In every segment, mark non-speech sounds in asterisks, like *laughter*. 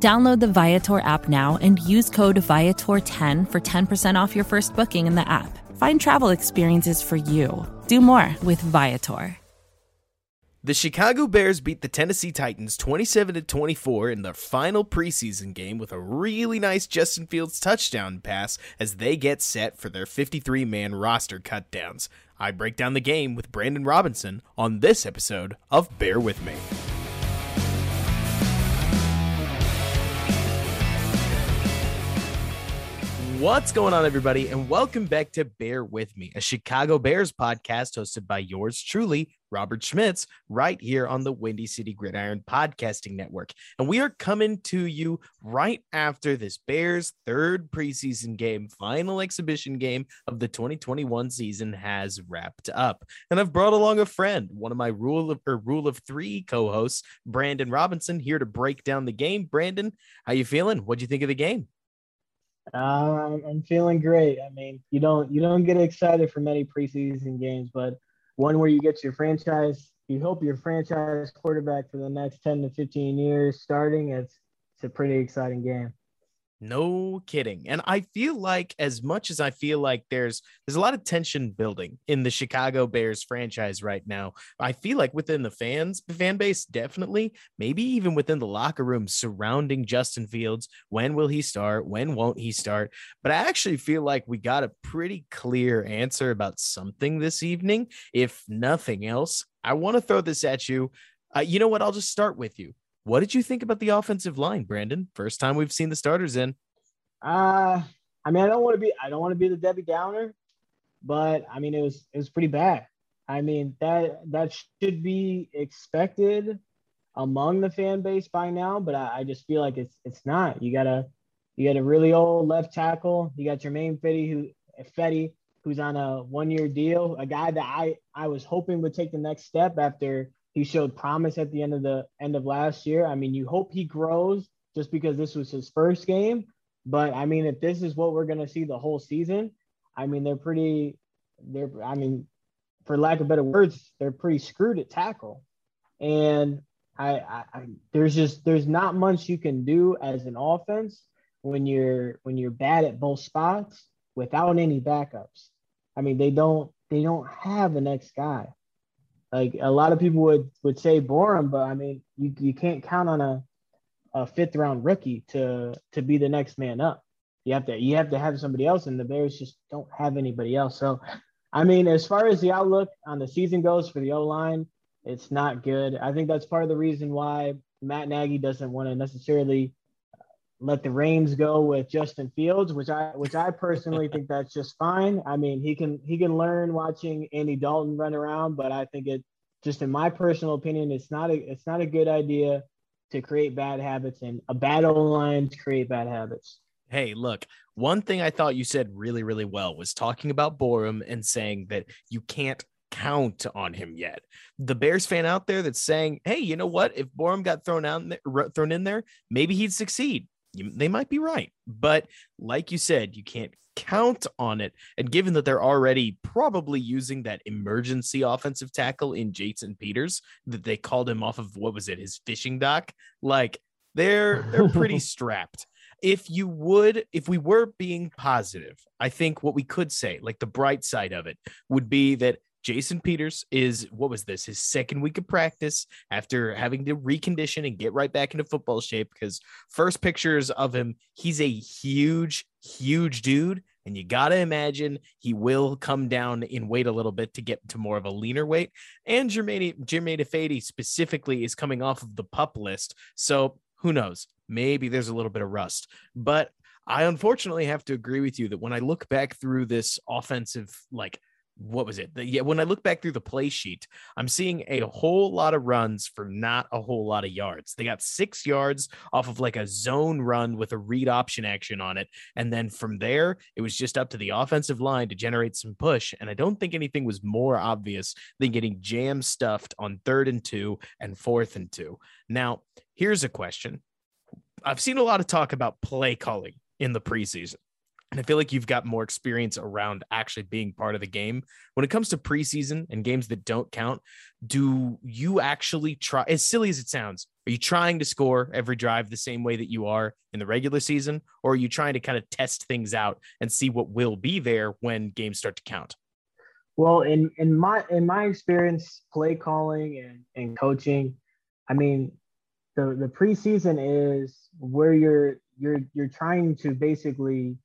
Download the Viator app now and use code Viator10 for 10% off your first booking in the app. Find travel experiences for you. Do more with Viator. The Chicago Bears beat the Tennessee Titans 27 to 24 in their final preseason game with a really nice Justin Fields touchdown pass as they get set for their 53-man roster cutdowns. I break down the game with Brandon Robinson on this episode of Bear with Me. What's going on, everybody, and welcome back to Bear With Me, a Chicago Bears podcast hosted by yours truly, Robert Schmitz, right here on the Windy City Gridiron Podcasting Network. And we are coming to you right after this Bears third preseason game, final exhibition game of the 2021 season has wrapped up. And I've brought along a friend, one of my rule of or rule of three co-hosts, Brandon Robinson, here to break down the game. Brandon, how you feeling? What'd you think of the game? Um, I'm feeling great. I mean, you don't you don't get excited for many preseason games, but one where you get your franchise, you hope your franchise quarterback for the next 10 to 15 years starting. It's it's a pretty exciting game. No kidding. And I feel like as much as I feel like there's there's a lot of tension building in the Chicago Bears franchise right now. I feel like within the fans, fan base definitely, maybe even within the locker room surrounding Justin Fields, when will he start? When won't he start? But I actually feel like we got a pretty clear answer about something this evening. If nothing else, I want to throw this at you. Uh, you know what? I'll just start with you. What did you think about the offensive line, Brandon? First time we've seen the starters in. Uh, I mean, I don't want to be I don't want to be the Debbie Downer, but I mean, it was it was pretty bad. I mean, that that should be expected among the fan base by now, but I, I just feel like it's it's not. You got a you got a really old left tackle. You got Germain Ifedi who Ifedi who's on a one year deal, a guy that I I was hoping would take the next step after he showed promise at the end of the end of last year. I mean, you hope he grows just because this was his first game. But I mean, if this is what we're gonna see the whole season, I mean, they're pretty. They're. I mean, for lack of better words, they're pretty screwed at tackle. And I, I, I there's just there's not much you can do as an offense when you're when you're bad at both spots without any backups. I mean, they don't they don't have the next guy. Like a lot of people would would say Borom, but I mean, you you can't count on a a fifth round rookie to to be the next man up. You have to you have to have somebody else, and the Bears just don't have anybody else. So, I mean, as far as the outlook on the season goes for the O line, it's not good. I think that's part of the reason why Matt Nagy doesn't want to necessarily let the reins go with Justin Fields, which I which I personally think that's just fine. I mean, he can he can learn watching Andy Dalton run around, but I think it just in my personal opinion, it's not a it's not a good idea to create bad habits and a bad O line to create bad habits. Hey, look, one thing I thought you said really, really well was talking about Borom and saying that you can't count on him yet. The Bears fan out there that's saying, "Hey, you know what? If Borom got thrown out thrown in there, maybe he'd succeed." You, they might be right. But like you said, you can't count on it. And given that they're already probably using that emergency offensive tackle in Jason Peters, that they called him off of what was it, his fishing dock, like they're they're pretty *laughs* strapped. If you would, if we were being positive, I think what we could say, like the bright side of it, would be that Jason Peters is what was this his second week of practice after having to recondition and get right back into football shape? Because first pictures of him he's a huge huge dude and you got to imagine he will come down in weight a little bit to get to more of a leaner weight. And Germain Germain Ifedi specifically is coming off of the pup list so who knows? Maybe there's a little bit of rust. But I unfortunately have to agree with you that when I look back through this offensive like what was it? The, yeah, when I look back through the play sheet, I'm seeing a whole lot of runs for not a whole lot of yards. They got six yards off of like a zone run with a read option action on it. And then from there, it was just up to the offensive line to generate some push. And I don't think anything was more obvious than getting jam stuffed on third and two and fourth and two. Now, here's a question I've seen a lot of talk about play calling in the preseason. And I feel like you've got more experience around actually being part of the game. When it comes to preseason and games that don't count, do you actually try, as silly as it sounds, are you trying to score every drive the same way that you are in the regular season? Or are you trying to kind of test things out and see what will be there when games start to count? Well, in, in my in my experience, play calling and, and coaching, I mean, the, the preseason is where you're you're you're trying to basically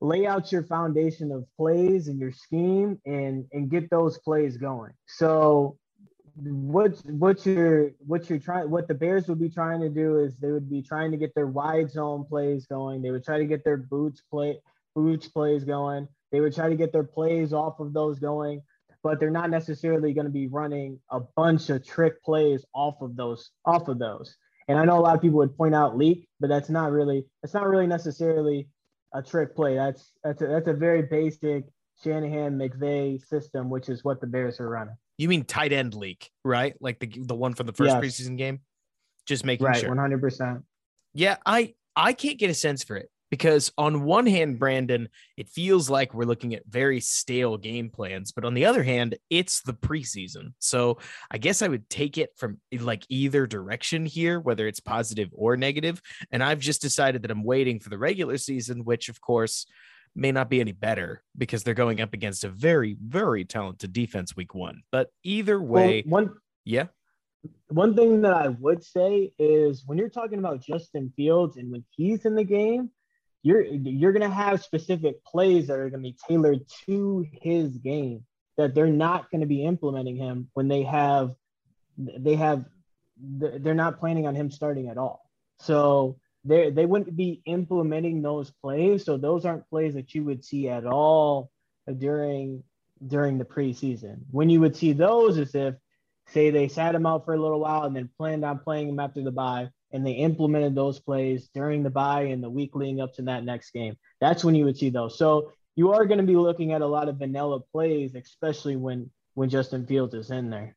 lay out your foundation of plays and your scheme and and get those plays going. So what what you're what you're trying what the Bears would be trying to do is they would be trying to get their wide zone plays going. They would try to get their boots play boots plays going. They would try to get their plays off of those going, but they're not necessarily going to be running a bunch of trick plays off of those off of those. And I know a lot of people would point out leak, but that's not really that's not really necessarily a trick play. That's that's a, that's a very basic Shanahan McVay system, which is what the Bears are running. You mean tight end leak, right? Like the the one from the first yes. preseason game. Just making right, sure. One hundred percent. Yeah, I I can't get a sense for it because on one hand, Brandon, it feels like we're looking at very stale game plans, but on the other hand, it's the preseason. So I guess I would take it from like either direction here, whether it's positive or negative. And I've just decided that I'm waiting for the regular season, which of course may not be any better because they're going up against a very, very talented defense week one. But either way, well, one, yeah. One thing that I would say is when you're talking about Justin Fields and when he's in the game, you're you're gonna have specific plays that are gonna be tailored to his game that they're not gonna be implementing him when they have they have they're not planning on him starting at all. So they they wouldn't be implementing those plays. So those aren't plays that you would see at all during during the preseason. When you would see those is if say they sat him out for a little while and then planned on playing him after the bye and they implemented those plays during the bye and the week leading up to that next game. That's when you would see those. So you are going to be looking at a lot of vanilla plays, especially when when Justin Fields is in there.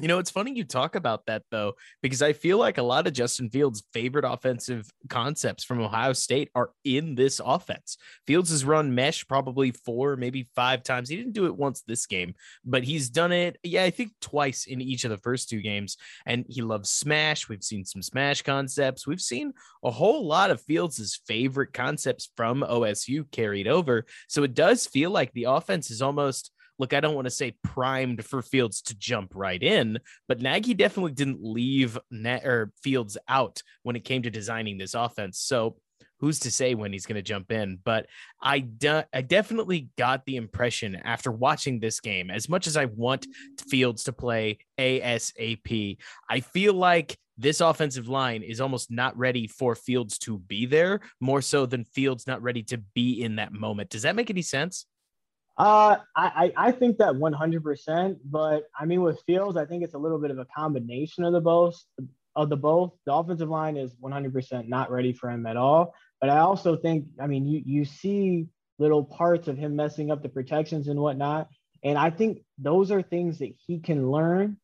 You know, it's funny you talk about that though, because I feel like a lot of Justin Fields' favorite offensive concepts from Ohio State are in this offense. Fields has run mesh probably four, maybe five times. He didn't do it once this game, but he's done it, yeah, I think twice in each of the first two games. And he loves smash. We've seen some smash concepts. We've seen a whole lot of Fields' favorite concepts from OSU carried over. So it does feel like the offense is almost look, I don't want to say primed for Fields to jump right in, but Nagy definitely didn't leave net or Fields out when it came to designing this offense. So who's to say when he's going to jump in? But I, de- I definitely got the impression after watching this game, as much as I want Fields to play ASAP, I feel like this offensive line is almost not ready for Fields to be there, more so than Fields not ready to be in that moment. Does that make any sense? Uh, I, I think that 100%, but I mean, with Fields, I think it's a little bit of a combination of the both. Of the both, the offensive line is 100% not ready for him at all. But I also think, I mean, you you see little parts of him messing up the protections and whatnot, and I think those are things that he can learn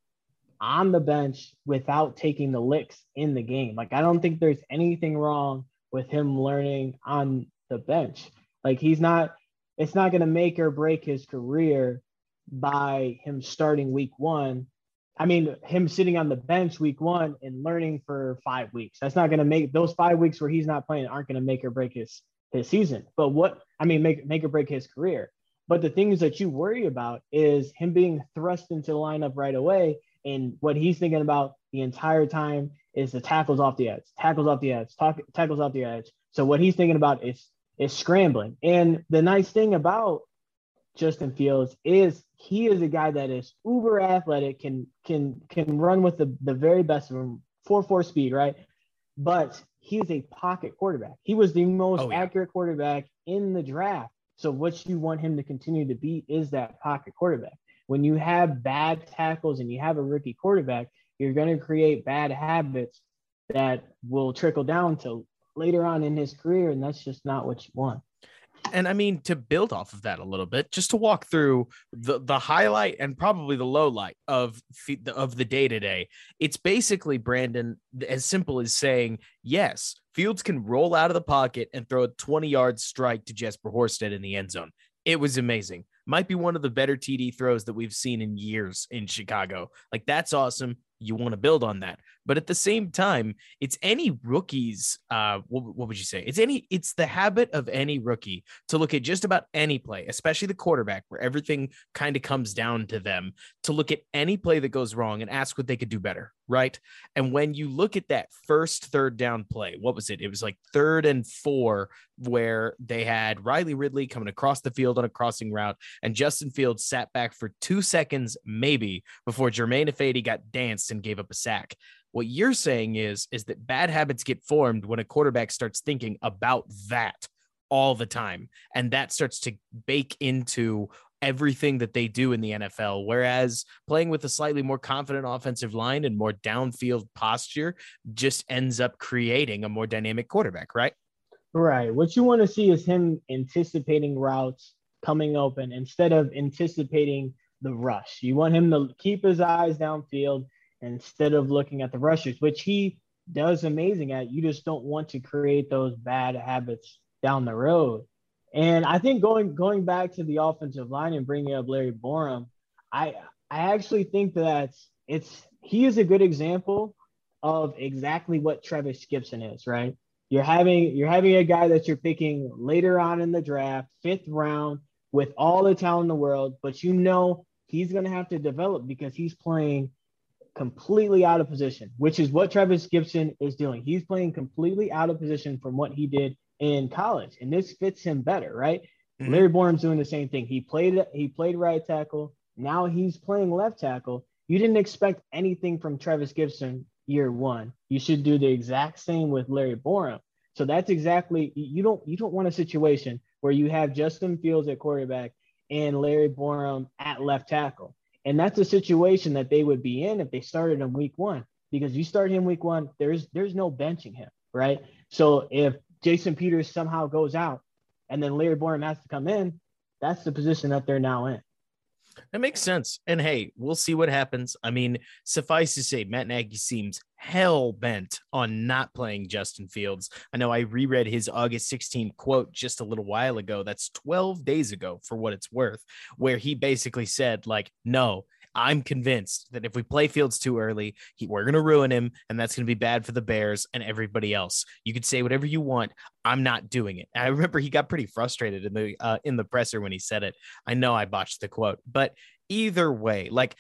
on the bench without taking the licks in the game. Like I don't think there's anything wrong with him learning on the bench. Like he's not it's not going to make or break his career by him starting week one. I mean, him sitting on the bench week one and learning for five weeks. That's not going to make those five weeks where he's not playing aren't going to make or break his his season. But what I mean, make make or break his career. But the things that you worry about is him being thrust into the lineup right away, and what he's thinking about the entire time is the tackles off the edge, tackles off the edge, tackles off the edge. So what he's thinking about is is scrambling. And the nice thing about Justin Fields is he is a guy that is uber athletic, can can can run with the, the very best of them, 4-4 speed, right? But he's a pocket quarterback. He was the most oh, yeah. accurate quarterback in the draft. So what you want him to continue to be is that pocket quarterback. When you have bad tackles and you have a rookie quarterback, you're going to create bad habits that will trickle down to later on in his career, and that's just not what you want and I mean to build off of that a little bit, just to walk through the the highlight and probably the low light of of the day to day. It's basically Brandon as simple as saying yes, Fields can roll out of the pocket and throw a 20 yard strike to Jesper Horsted in the end zone. It was amazing. Might be one of the better TD throws that we've seen in years in Chicago. Like that's awesome you want to build on that. But at the same time, it's any rookie's uh what, what, would you say? It's any it's the habit of any rookie to look at just about any play, especially the quarterback where everything kind of comes down to them, to look at any play that goes wrong and ask what they could do better, right? And when you look at that first third down play, what was it? It was like third and 4 where they had Riley Ridley coming across the field on a crossing route and Justin Fields sat back for 2 seconds maybe before Germain Ifedi got danced and gave up a sack. What you're saying is is that bad habits get formed when a quarterback starts thinking about that all the time and that starts to bake into everything that they do in the NFL. Whereas playing with a slightly more confident offensive line and more downfield posture just ends up creating a more dynamic quarterback, right? Right. What you want to see is him anticipating routes coming open instead of anticipating the rush. You want him to keep his eyes downfield instead of looking at the rushers, which he does amazing at. You just don't want to create those bad habits down the road. And I think going going back to the offensive line and bringing up Larry Borom, I I actually think that it's he is a good example of exactly what Trevis Gipson is, right? You're having you're having a guy that you're picking later on in the draft, fifth round, with all the talent in the world, but you know he's going to have to develop because he's playing completely out of position, which is what Trevis Gipson is doing. He's playing completely out of position from what he did in college, and this fits him better, right? Mm-hmm. Larry Borom's doing the same thing. He played he played right tackle. Now he's playing left tackle. You didn't expect anything from Travis Gipson year one. You should do the exact same with Larry Borom. So that's exactly you don't you don't want a situation where you have Justin Fields at quarterback and Larry Borom at left tackle. And that's a situation that they would be in if they started in week one, because you start him week one, there's there's no benching him, right? So if Jason Peters somehow goes out and then Larry Borom has to come in, that's the position that they're now in. That makes sense. And hey, we'll see what happens. I mean, suffice to say, Matt Nagy seems hell bent on not playing Justin Fields. I know I reread his August 16 quote just a little while ago. That's 12 days ago for what it's worth, where he basically said, like, no, I'm convinced that if we play Fields too early, he, we're going to ruin him, and that's going to be bad for the Bears and everybody else. You could say whatever you want. I'm not doing it. I remember he got pretty frustrated in the uh, in the presser when he said it. I know I botched the quote, but either way, like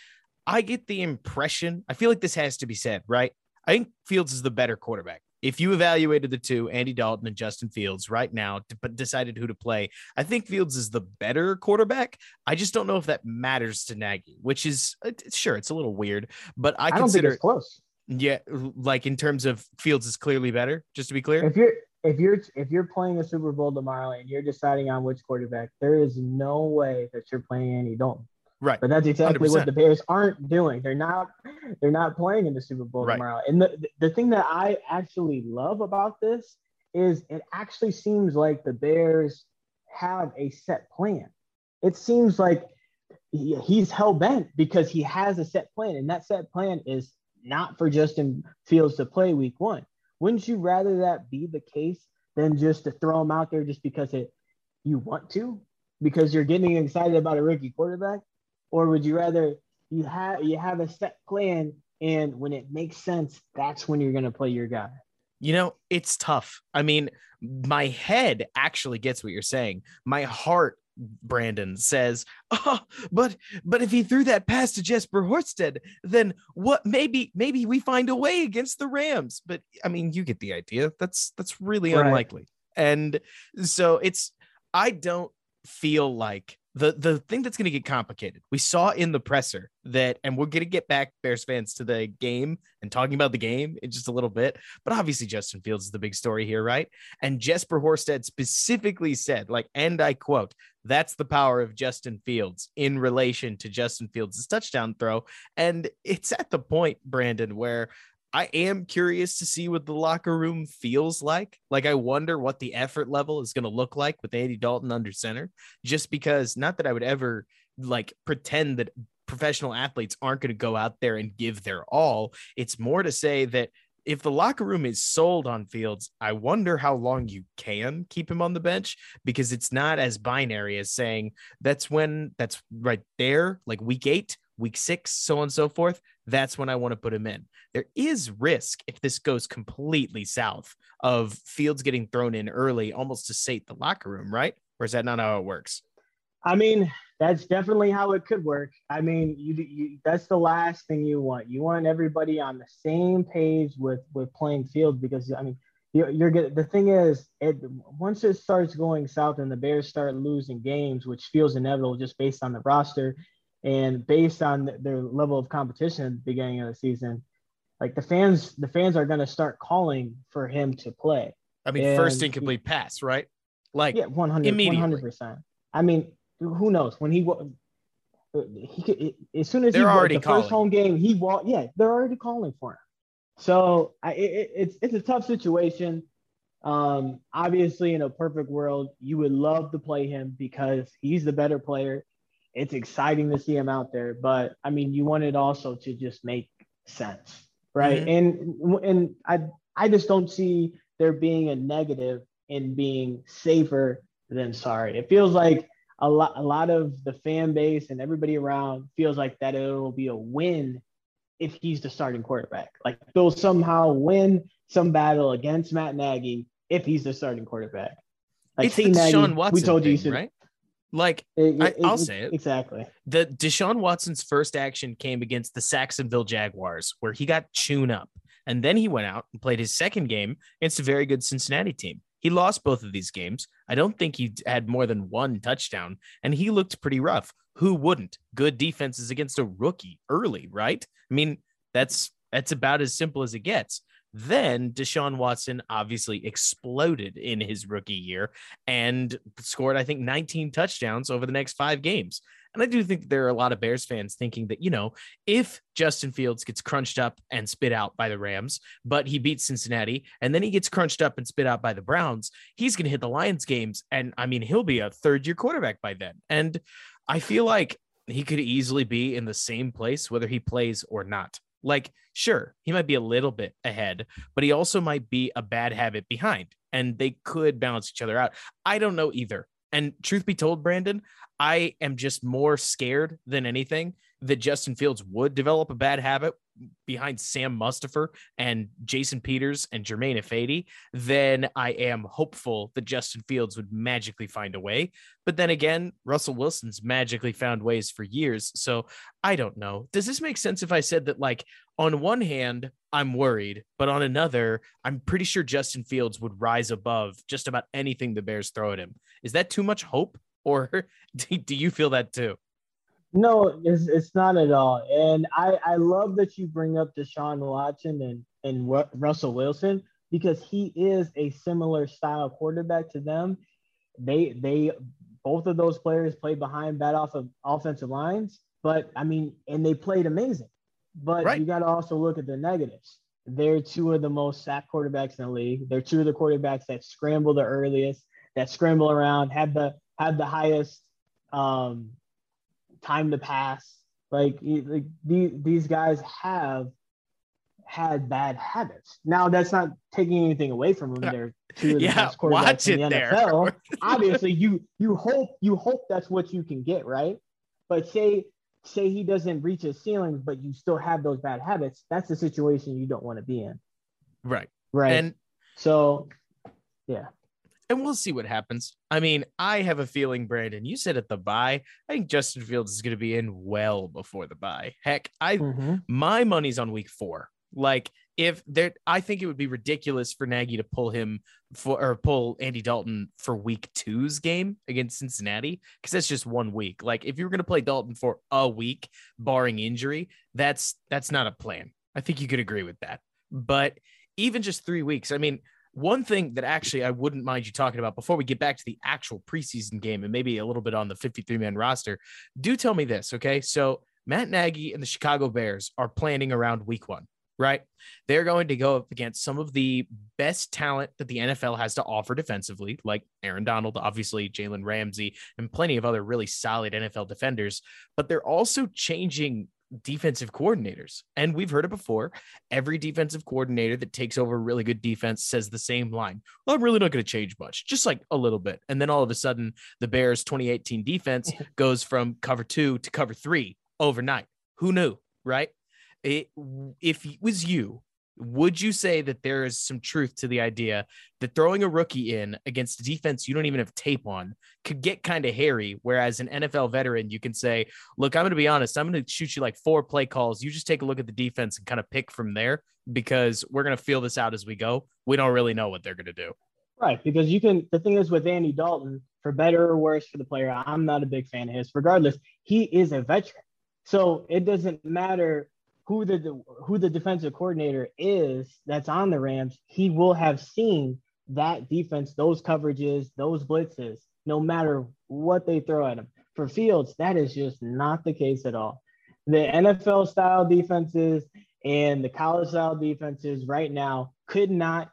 I get the impression. I feel like this has to be said, right? I think Fields is the better quarterback if you evaluated the two, Andy Dalton and Justin Fields, right now, but decided who to play, I think Fields is the better quarterback. I just don't know if that matters to Nagy, which is uh, sure it's a little weird, but I, I consider it close. Yeah, like in terms of Fields is clearly better. Just to be clear, if you're if you're if you're playing a Super Bowl tomorrow and you're deciding on which quarterback, there is no way that you're playing Andy Dalton. Right. But that's exactly 100%. what the Bears aren't doing. They're not they're not playing in the Super Bowl right. tomorrow. And the the thing that I actually love about this is it actually seems like the Bears have a set plan. It seems like he, he's hell bent because he has a set plan, and that set plan is not for Justin Fields to play week one. Wouldn't you rather that be the case than just to throw him out there just because it you want to? Because you're getting excited about a rookie quarterback? Or would you rather you have you have a set plan and when it makes sense, that's when you're going to play your guy? You know, it's tough. I mean, my head actually gets what you're saying. My heart Brandon says, "Oh, but but if he threw that pass to Jesper Horsted, then what? Maybe maybe we find a way against the Rams." But I mean, you get the idea. That's that's really right. unlikely. And so it's I don't feel like the the thing that's going to get complicated we saw in the presser that and we're going to get back bears fans to the game and talking about the game in just a little bit but obviously justin fields is the big story here right? And jesper horsted specifically said like and i quote that's the power of justin fields in relation to justin fields' touchdown throw. And it's at the point brandon where I am curious to see what the locker room feels like. Like, I wonder what the effort level is going to look like with Andy Dalton under center, just because not that I would ever like pretend that professional athletes aren't going to go out there and give their all. It's more to say that if the locker room is sold on Fields, I wonder how long you can keep him on the bench because it's not as binary as saying that's when that's right there, like week eight, week six, so on and so forth. That's when I want to put him in there is risk if this goes completely south of Fields getting thrown in early, almost to sate the locker room, right? Or is that not how it works? I mean, that's definitely how it could work. I mean, you, you that's the last thing you want. You want everybody on the same page with with playing Fields because I mean, you're, you're good. The thing is, it once it starts going south and the Bears start losing games, which feels inevitable just based on the roster and based on their level of competition at the beginning of the season like the fans, the fans are going to start calling for him to play. I mean, and first incomplete he, pass, right? Like yeah, 100 percent. I mean, who knows when he he could as soon as they're he already the calling. first home game he walked. Yeah, they're already calling for him. So I, it, it's it's a tough situation. Um, obviously, in a perfect world, you would love to play him because he's the better player. It's exciting to see him out there, but I mean, you want it also to just make sense right? Mm-hmm. And and I I just don't see there being a negative in being safer than sorry. It feels like a lot a lot of the fan base and everybody around feels like that it will be a win if he's the starting quarterback. Like they'll somehow win some battle against Matt Nagy if he's the starting quarterback. Like it's the Nagy, Watson we told thing, you, should, right? Like it, it, I, will say it exactly. The Deshaun Watson's first action came against the Sacksonville Jaguars, where he got chewed up, and then he went out and played his second game against a very good Cincinnati team. He lost both of these games. I don't think he had more than one touchdown, and he looked pretty rough. Who wouldn't? Good defenses against a rookie early, right? I mean, that's that's about as simple as it gets. Then Deshaun Watson obviously exploded in his rookie year and scored, I think, 19 touchdowns over the next five games. And I do think there are a lot of Bears fans thinking that, you know, if Justin Fields gets crunched up and spit out by the Rams, but he beats Cincinnati and then he gets crunched up and spit out by the Browns, he's going to hit the Lions games. And I mean, he'll be a third year quarterback by then. And I feel like he could easily be in the same place, whether he plays or not. Like, sure, he might be a little bit ahead, but he also might be a bad habit behind, and they could balance each other out. I don't know either. And truth be told, Brandon, I am just more scared than anything that Justin Fields would develop a bad habit behind Sam Mustipher and Jason Peters and Germain Ifedi, then I am hopeful that Justin Fields would magically find a way. But then again, Russell Wilson's magically found ways for years. So I don't know. Does this make sense if I said that, like, on one hand, I'm worried, but on another, I'm pretty sure Justin Fields would rise above just about anything the Bears throw at him? Is that too much hope? Or *laughs* do you feel that too? No, it's, it's not at all. And I, I love that you bring up Deshaun Watson and, and Russell Wilson because he is a similar style quarterback to them. They they both of those players played behind bad off of offensive lines, but I mean, and they played amazing. But right. you got to also look at the negatives. They're two of the most sacked quarterbacks in the league. They're two of the quarterbacks that scramble the earliest, that scramble around, have the have the highest um, time to pass. Like, like these, these guys have had bad habits. Now that's not taking anything away from them. They're two of the yeah, best quarterbacks in the NFL. *laughs* Obviously, you you hope you hope that's what you can get, right? But say say he doesn't reach his ceiling, but you still have those bad habits. That's the situation you don't want to be in. Right. Right. And so, yeah and we'll see what happens. I mean, I have a feeling, Brandon, you said at the bye, I think Justin Fields is going to be in well before the bye. Heck, I mm-hmm. my money's on week four. Like if there, I think it would be ridiculous for Nagy to pull him for or pull Andy Dalton for week two's game against Cincinnati because that's just one week. Like if you were going to play Dalton for a week, barring injury, that's that's not a plan. I think you could agree with that. But even just three weeks, I mean, one thing that actually I wouldn't mind you talking about before we get back to the actual preseason game and maybe a little bit on the 53 man roster, do tell me this, okay? So Matt Nagy and the Chicago Bears are planning around week one right? They're going to go up against some of the best talent that the NFL has to offer defensively, like Aaron Donald, obviously, Jalen Ramsey, and plenty of other really solid NFL defenders. But they're also changing defensive coordinators. And we've heard it before. Every defensive coordinator that takes over a really good defense says the same line. Well, I'm really not going to change much, just like a little bit. And then all of a sudden, the Bears 2018 defense *laughs* goes from cover two to cover three overnight. Who knew? Right it, if it was you, would you say that there is some truth to the idea that throwing a rookie in against a defense you don't even have tape on could get kind of hairy? Whereas an NFL veteran, you can say, Look, I'm going to be honest, I'm going to shoot you like four play calls. You just take a look at the defense and kind of pick from there because we're going to feel this out as we go. We don't really know what they're going to do. Right. Because you can, the thing is with Andy Dalton, for better or worse for the player, I'm not a big fan of his. Regardless, he is a veteran. So it doesn't matter who the who the defensive coordinator is that's on the Rams, he will have seen that defense, those coverages, those blitzes, no matter what they throw at him. For Fields, that is just not the case at all. The NFL style defenses and the college style defenses right now could not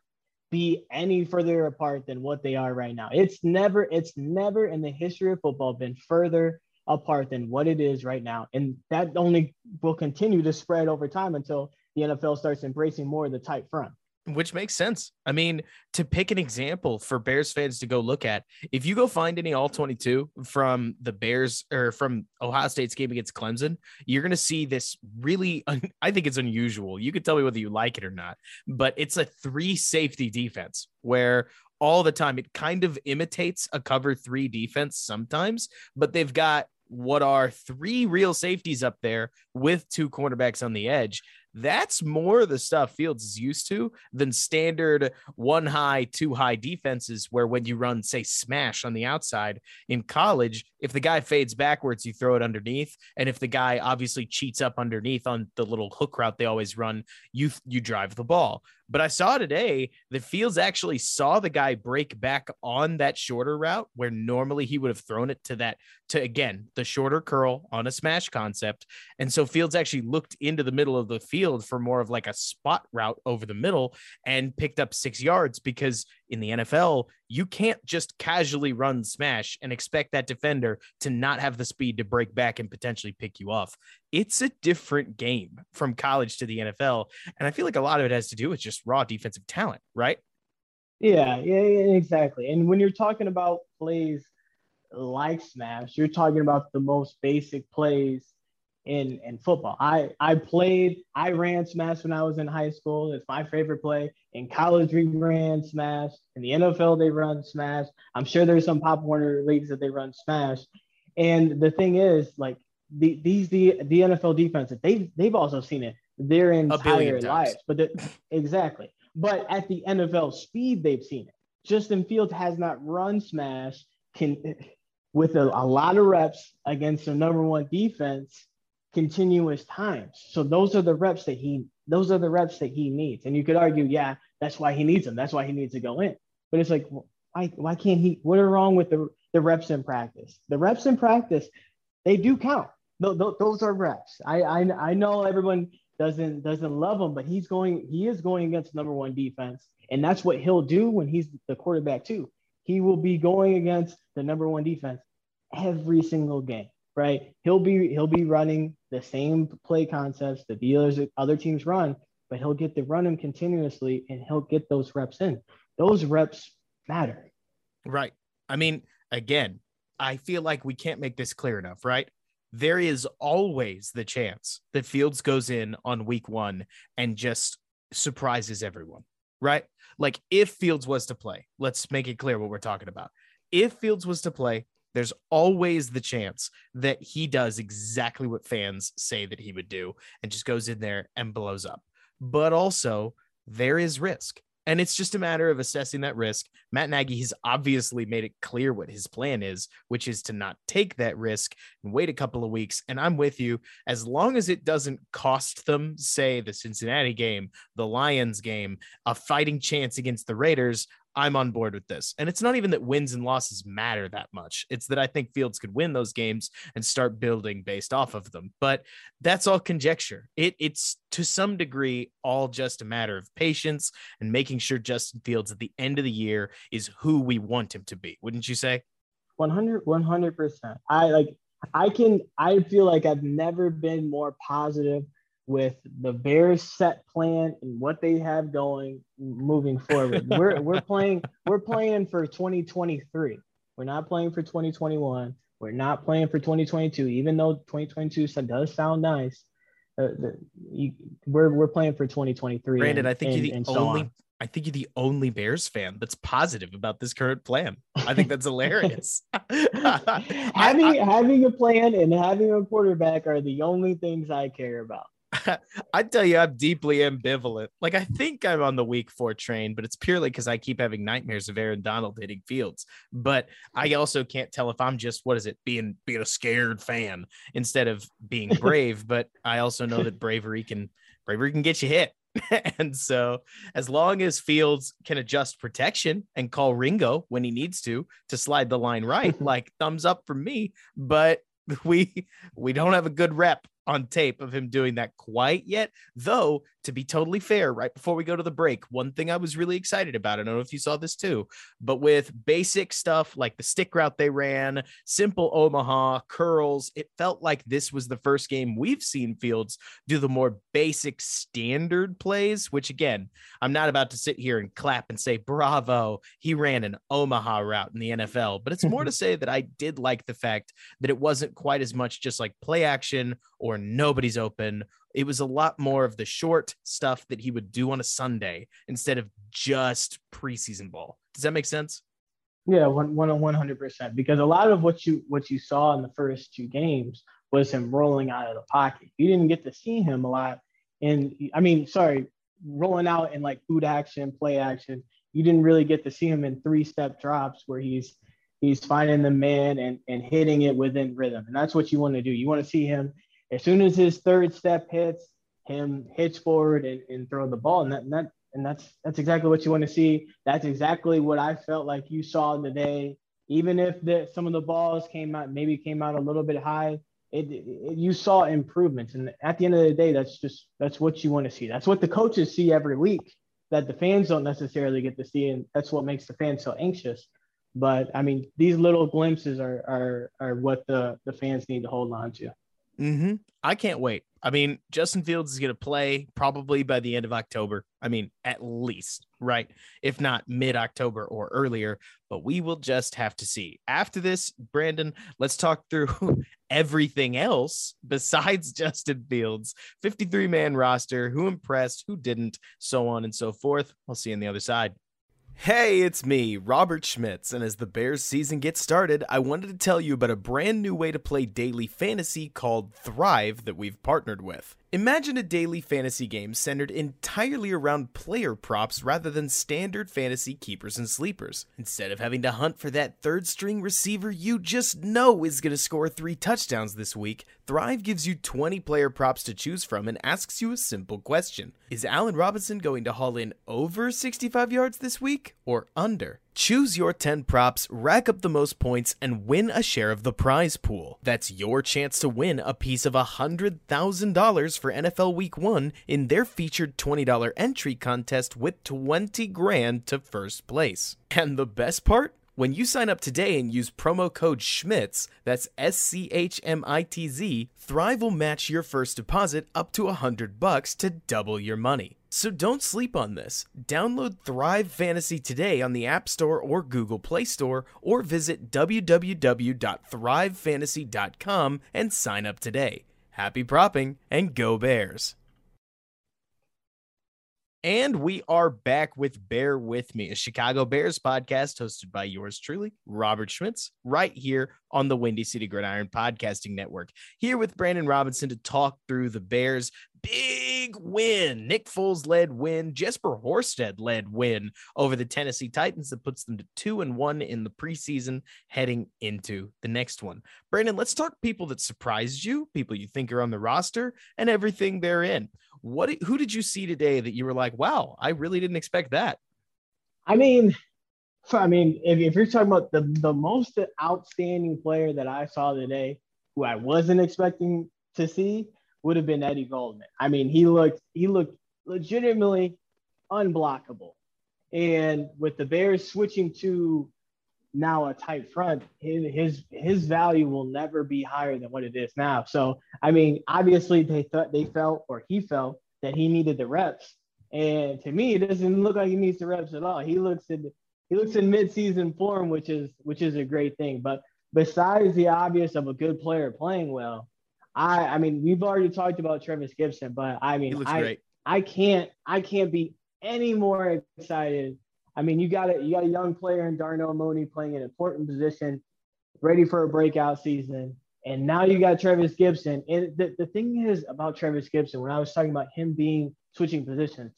be any further apart than what they are right now. It's never, it's never in the history of football been further apart than what it is right now. And that only will continue to spread over time until the NFL starts embracing more of the tight front. Which makes sense. I mean, to pick an example for Bears fans to go look at, if you go find any all 22 from the Bears or from Ohio State's game against Clemson, you're going to see this really, I think it's unusual. You could tell me whether you like it or not, but it's a three safety defense where all the time it kind of imitates a cover three defense sometimes, but they've got what are three real safeties up there with two cornerbacks on the edge. That's more the stuff Fields is used to than standard one high, two high defenses, where when you run, say, smash on the outside in college, if the guy fades backwards, you throw it underneath. And if the guy obviously cheats up underneath on the little hook route they always run, you you drive the ball. But I saw today that Fields actually saw the guy break back on that shorter route where normally he would have thrown it to that to again the shorter curl on a smash concept. And so Fields actually looked into the middle of the field for more of like a spot route over the middle and picked up six yards because in the NFL, you can't just casually run smash and expect that defender to not have the speed to break back and potentially pick you off. It's a different game from college to the NFL. And I feel like a lot of it has to do with just raw defensive talent, right? Yeah, yeah, exactly. And when you're talking about plays like smash, you're talking about the most basic plays in in football. I I played I ran smash when I was in high school. It's my favorite play. In college we ran smash. In the NFL they run smash. I'm sure there's some Pop Warner leagues that they run smash. And the thing is, like the, these the the NFL defenses, they've they've also seen it their entire lives. But the, exactly. But at the NFL speed, they've seen it. Justin Fields has not run smash can with a, a lot of reps against the number one defense continuous times. So those are the reps that he those are the reps that he needs. And you could argue, yeah, that's why he needs them. That's why he needs to go in. But it's like, why why can't he? What are wrong with the the reps in practice? The reps in practice, they do count. those are reps. I, I I know everyone doesn't doesn't love him, but he's going he is going against number one defense, and that's what he'll do when he's the quarterback too. He will be going against the number one defense every single game right? He'll be he'll be running the same play concepts the other, other teams run, but he'll get to run them continuously and he'll get those reps in. Those reps matter. Right. I mean, again, I feel like we can't make this clear enough, right? There is always the chance that Fields goes in on week one and just surprises everyone, right? Like if Fields was to play, let's make it clear what we're talking about. If Fields was to play, there's always the chance that he does exactly what fans say that he would do and just goes in there and blows up. but also there is risk. And it's just a matter of assessing that risk. Matt Nagy has obviously made it clear what his plan is, which is to not take that risk and wait a couple of weeks. And I'm with you. As long as it doesn't cost them, say, the Cincinnati game, the Lions game, a fighting chance against the Raiders, I'm on board with this. And it's not even that wins and losses matter that much. It's that I think Fields could win those games and start building based off of them. But that's all conjecture. It it's to some degree all just a matter of patience and making sure Justin Fields at the end of the year is who we want him to be. Wouldn't you say? 100 100%. I like I can I feel like I've never been more positive with the Bears set plan and what they have going moving forward. we're *laughs* we're playing we're playing for 2023. We're not playing for 2021. We're not playing for 2022, even though 2022 does sound nice. Uh, the, you, we're we're playing for 2023. Brandon, and, I think and, you're the so only. On. I think you're the only Bears fan that's positive about this current plan. I think that's hilarious. *laughs* *laughs* having I, having a plan and having a quarterback are the only things I care about. *laughs* I tell you, I'm deeply ambivalent. Like I think I'm on the week four train, but it's purely because I keep having nightmares of Aaron Donald hitting Fields. But I also can't tell if I'm just what is it being being a scared fan instead of being *laughs* brave. but I also know that bravery can bravery can get you hit. *laughs* and so as long as Fields can adjust protection and call Ringo when he needs to to slide the line right, like thumbs up for me. But we we don't have a good rep on tape of him doing that quite yet. Though, to be totally fair, right before we go to the break, one thing I was really excited about, I don't know if you saw this too, but with basic stuff like the stick route they ran, simple Omaha, curls, it felt like this was the first game we've seen Fields do the more basic standard plays, which again, I'm not about to sit here and clap and say, bravo, he ran an Omaha route in the NFL, but it's more to *laughs* say that I did like the fact that it wasn't quite as much just like play action or nobody's open. It was a lot more of the short stuff that he would do on a Sunday instead of just preseason ball. Does that make sense? Yeah, one one hundred percent. Because a lot of what you what you saw in the first two games was him rolling out of the pocket. You didn't get to see him a lot. And I mean, sorry, rolling out in like boot action, play action. You didn't really get to see him in three step drops where he's he's finding the man and, and hitting it within rhythm. And that's what you want to do. You want to see him as soon as his third step hits, him hitch forward and, and throw the ball. And that, and that and that's that's exactly what you want to see. That's exactly what I felt like you saw today. Even if the, some of the balls came out, maybe came out a little bit high, it, it, you saw improvements. And at the end of the day, that's just that's what you want to see. That's what the coaches see every week that the fans don't necessarily get to see, and that's what makes the fans so anxious. But I mean, these little glimpses are are are what the the fans need to hold on to. Mm-hmm. I can't wait. I mean, Justin Fields is going to play probably by the end of October. I mean, at least, right? If not mid October or earlier, but we will just have to see. After this, Brandon, let's talk through *laughs* everything else besides *laughs* Justin Fields 53 man roster, who impressed, who didn't, so on and so forth. I'll see you on the other side. Hey, it's me, Robert Schmitz, and as the Bears season gets started, I wanted to tell you about a brand new way to play daily fantasy called Thrive that we've partnered with. Imagine a daily fantasy game centered entirely around player props rather than standard fantasy keepers and sleepers. Instead of having to hunt for that third string receiver you just know is going to score three touchdowns this week, Thrive gives you 20 player props to choose from and asks you a simple question Is Allen Robinson going to haul in over 65 yards this week or under? Choose your 10 props, rack up the most points, and win a share of the prize pool. That's your chance to win a piece of $100,000 for NFL Week 1 in their featured $20 entry contest with 20 grand to first place. And the best part? When you sign up today and use promo code SCHMITZ, that's S C H M I T Z, Thrive will match your first deposit up to 100 bucks to double your money. So don't sleep on this. Download Thrive Fantasy today on the App Store or Google Play Store or visit www.thrivefantasy.com and sign up today. Happy propping and go Bears! And we are back with Bear With Me, a Chicago Bears podcast hosted by yours truly, Robert Schmitz, right here on the Windy City Gridiron Podcasting Network. Here with Brandon Robinson to talk through the Bears big win. Nick Foles led win, Jesper Horsted led win over the Tennessee Titans that puts them to two and one in the preseason heading into the next one. Brandon, let's talk people that surprised you, people you think are on the roster, and everything they're in. What who did you see today that you were like, wow, I really didn't expect that? I mean, I mean, if, if you're talking about the, the most outstanding player that I saw today, who I wasn't expecting to see, would have been Eddie Goldman. I mean, he looked he looked legitimately unblockable. And with the Bears switching to now a tight front, his his his value will never be higher than what it is now. So I mean, obviously they thought they felt or he felt that he needed the reps. And to me, it doesn't look like he needs the reps at all. He looks in he looks in midseason form, which is which is a great thing. But besides the obvious of a good player playing well, I I mean we've already talked about Trevis Gipson, but I mean I great. I can't I can't be any more excited. I mean you got a you got a young player in Darnell Mooney playing an important position, ready for a breakout season. And now you got Trevis Gipson. And the, the thing is about Trevis Gipson when I was talking about him being switching positions,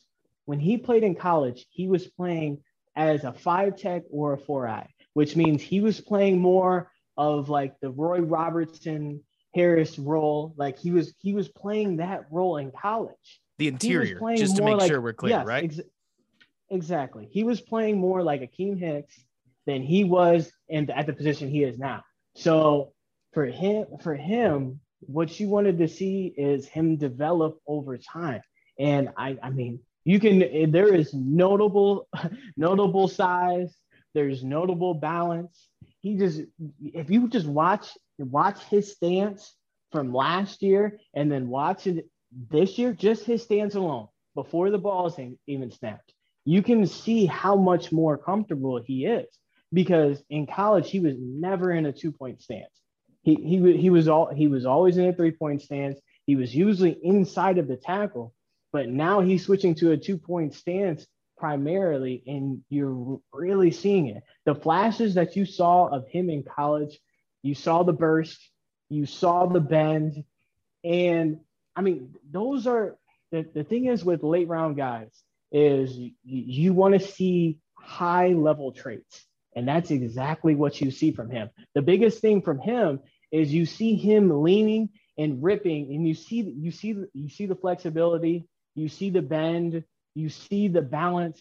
when he played in college, he was playing as a five tech or a four eye, which means he was playing more of like the Roy Robertson Harris role. Like he was he was playing that role in college. The interior, just to make like, sure we're clear, yes, right? Ex- exactly. He was playing more like Akiem Hicks than he was and at the position he is now. So for him, for him, what you wanted to see is him develop over time. And I, I mean, you can there is notable, *laughs* notable size. There's notable balance. He just if you just watch watch his stance from last year and then watch it this year, just his stance alone before the ball's even snapped, you can see how much more comfortable he is. Because in college, he was never in a two point stance. He, he, he was all he was always in a three point stance. He was usually inside of the tackle, but now he's switching to a two point stance primarily, and you're really seeing it. The flashes that you saw of him in college you saw the burst, you saw the bend. And I mean, those are the, the thing is with late round guys is you, you want to see high level traits. And that's exactly what you see from him. The biggest thing from him is you see him leaning and ripping, and you see you see you see the flexibility, you see the bend, you see the balance,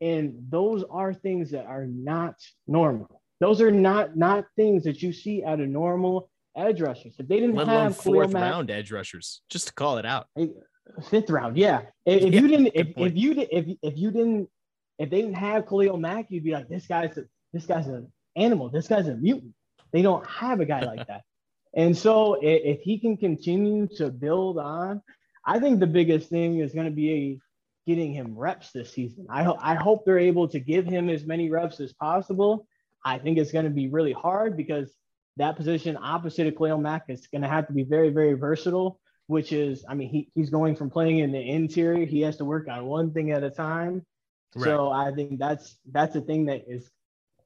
and those are things that are not normal. Those are not not things that you see at a normal edge rushers. If they didn't Let have fourth Mack, round edge rushers, just to call it out. Fifth round, yeah. If, if yeah, you didn't, if, if you did, if if you didn't, if they didn't have Khalil Mack, you'd be like, this guy's a, this guy's an animal. This guy's a mutant. They don't have a guy like that. *laughs* And so if, if he can continue to build on, I think the biggest thing is going to be getting him reps this season. I, ho- I hope they're able to give him as many reps as possible I think it's going to be really hard because that position opposite of Khalil Mack is going to have to be very, very versatile, which is, I mean, he, he's going from playing in the interior, he has to work on one thing at a time. Right. So I think that's that's a thing that is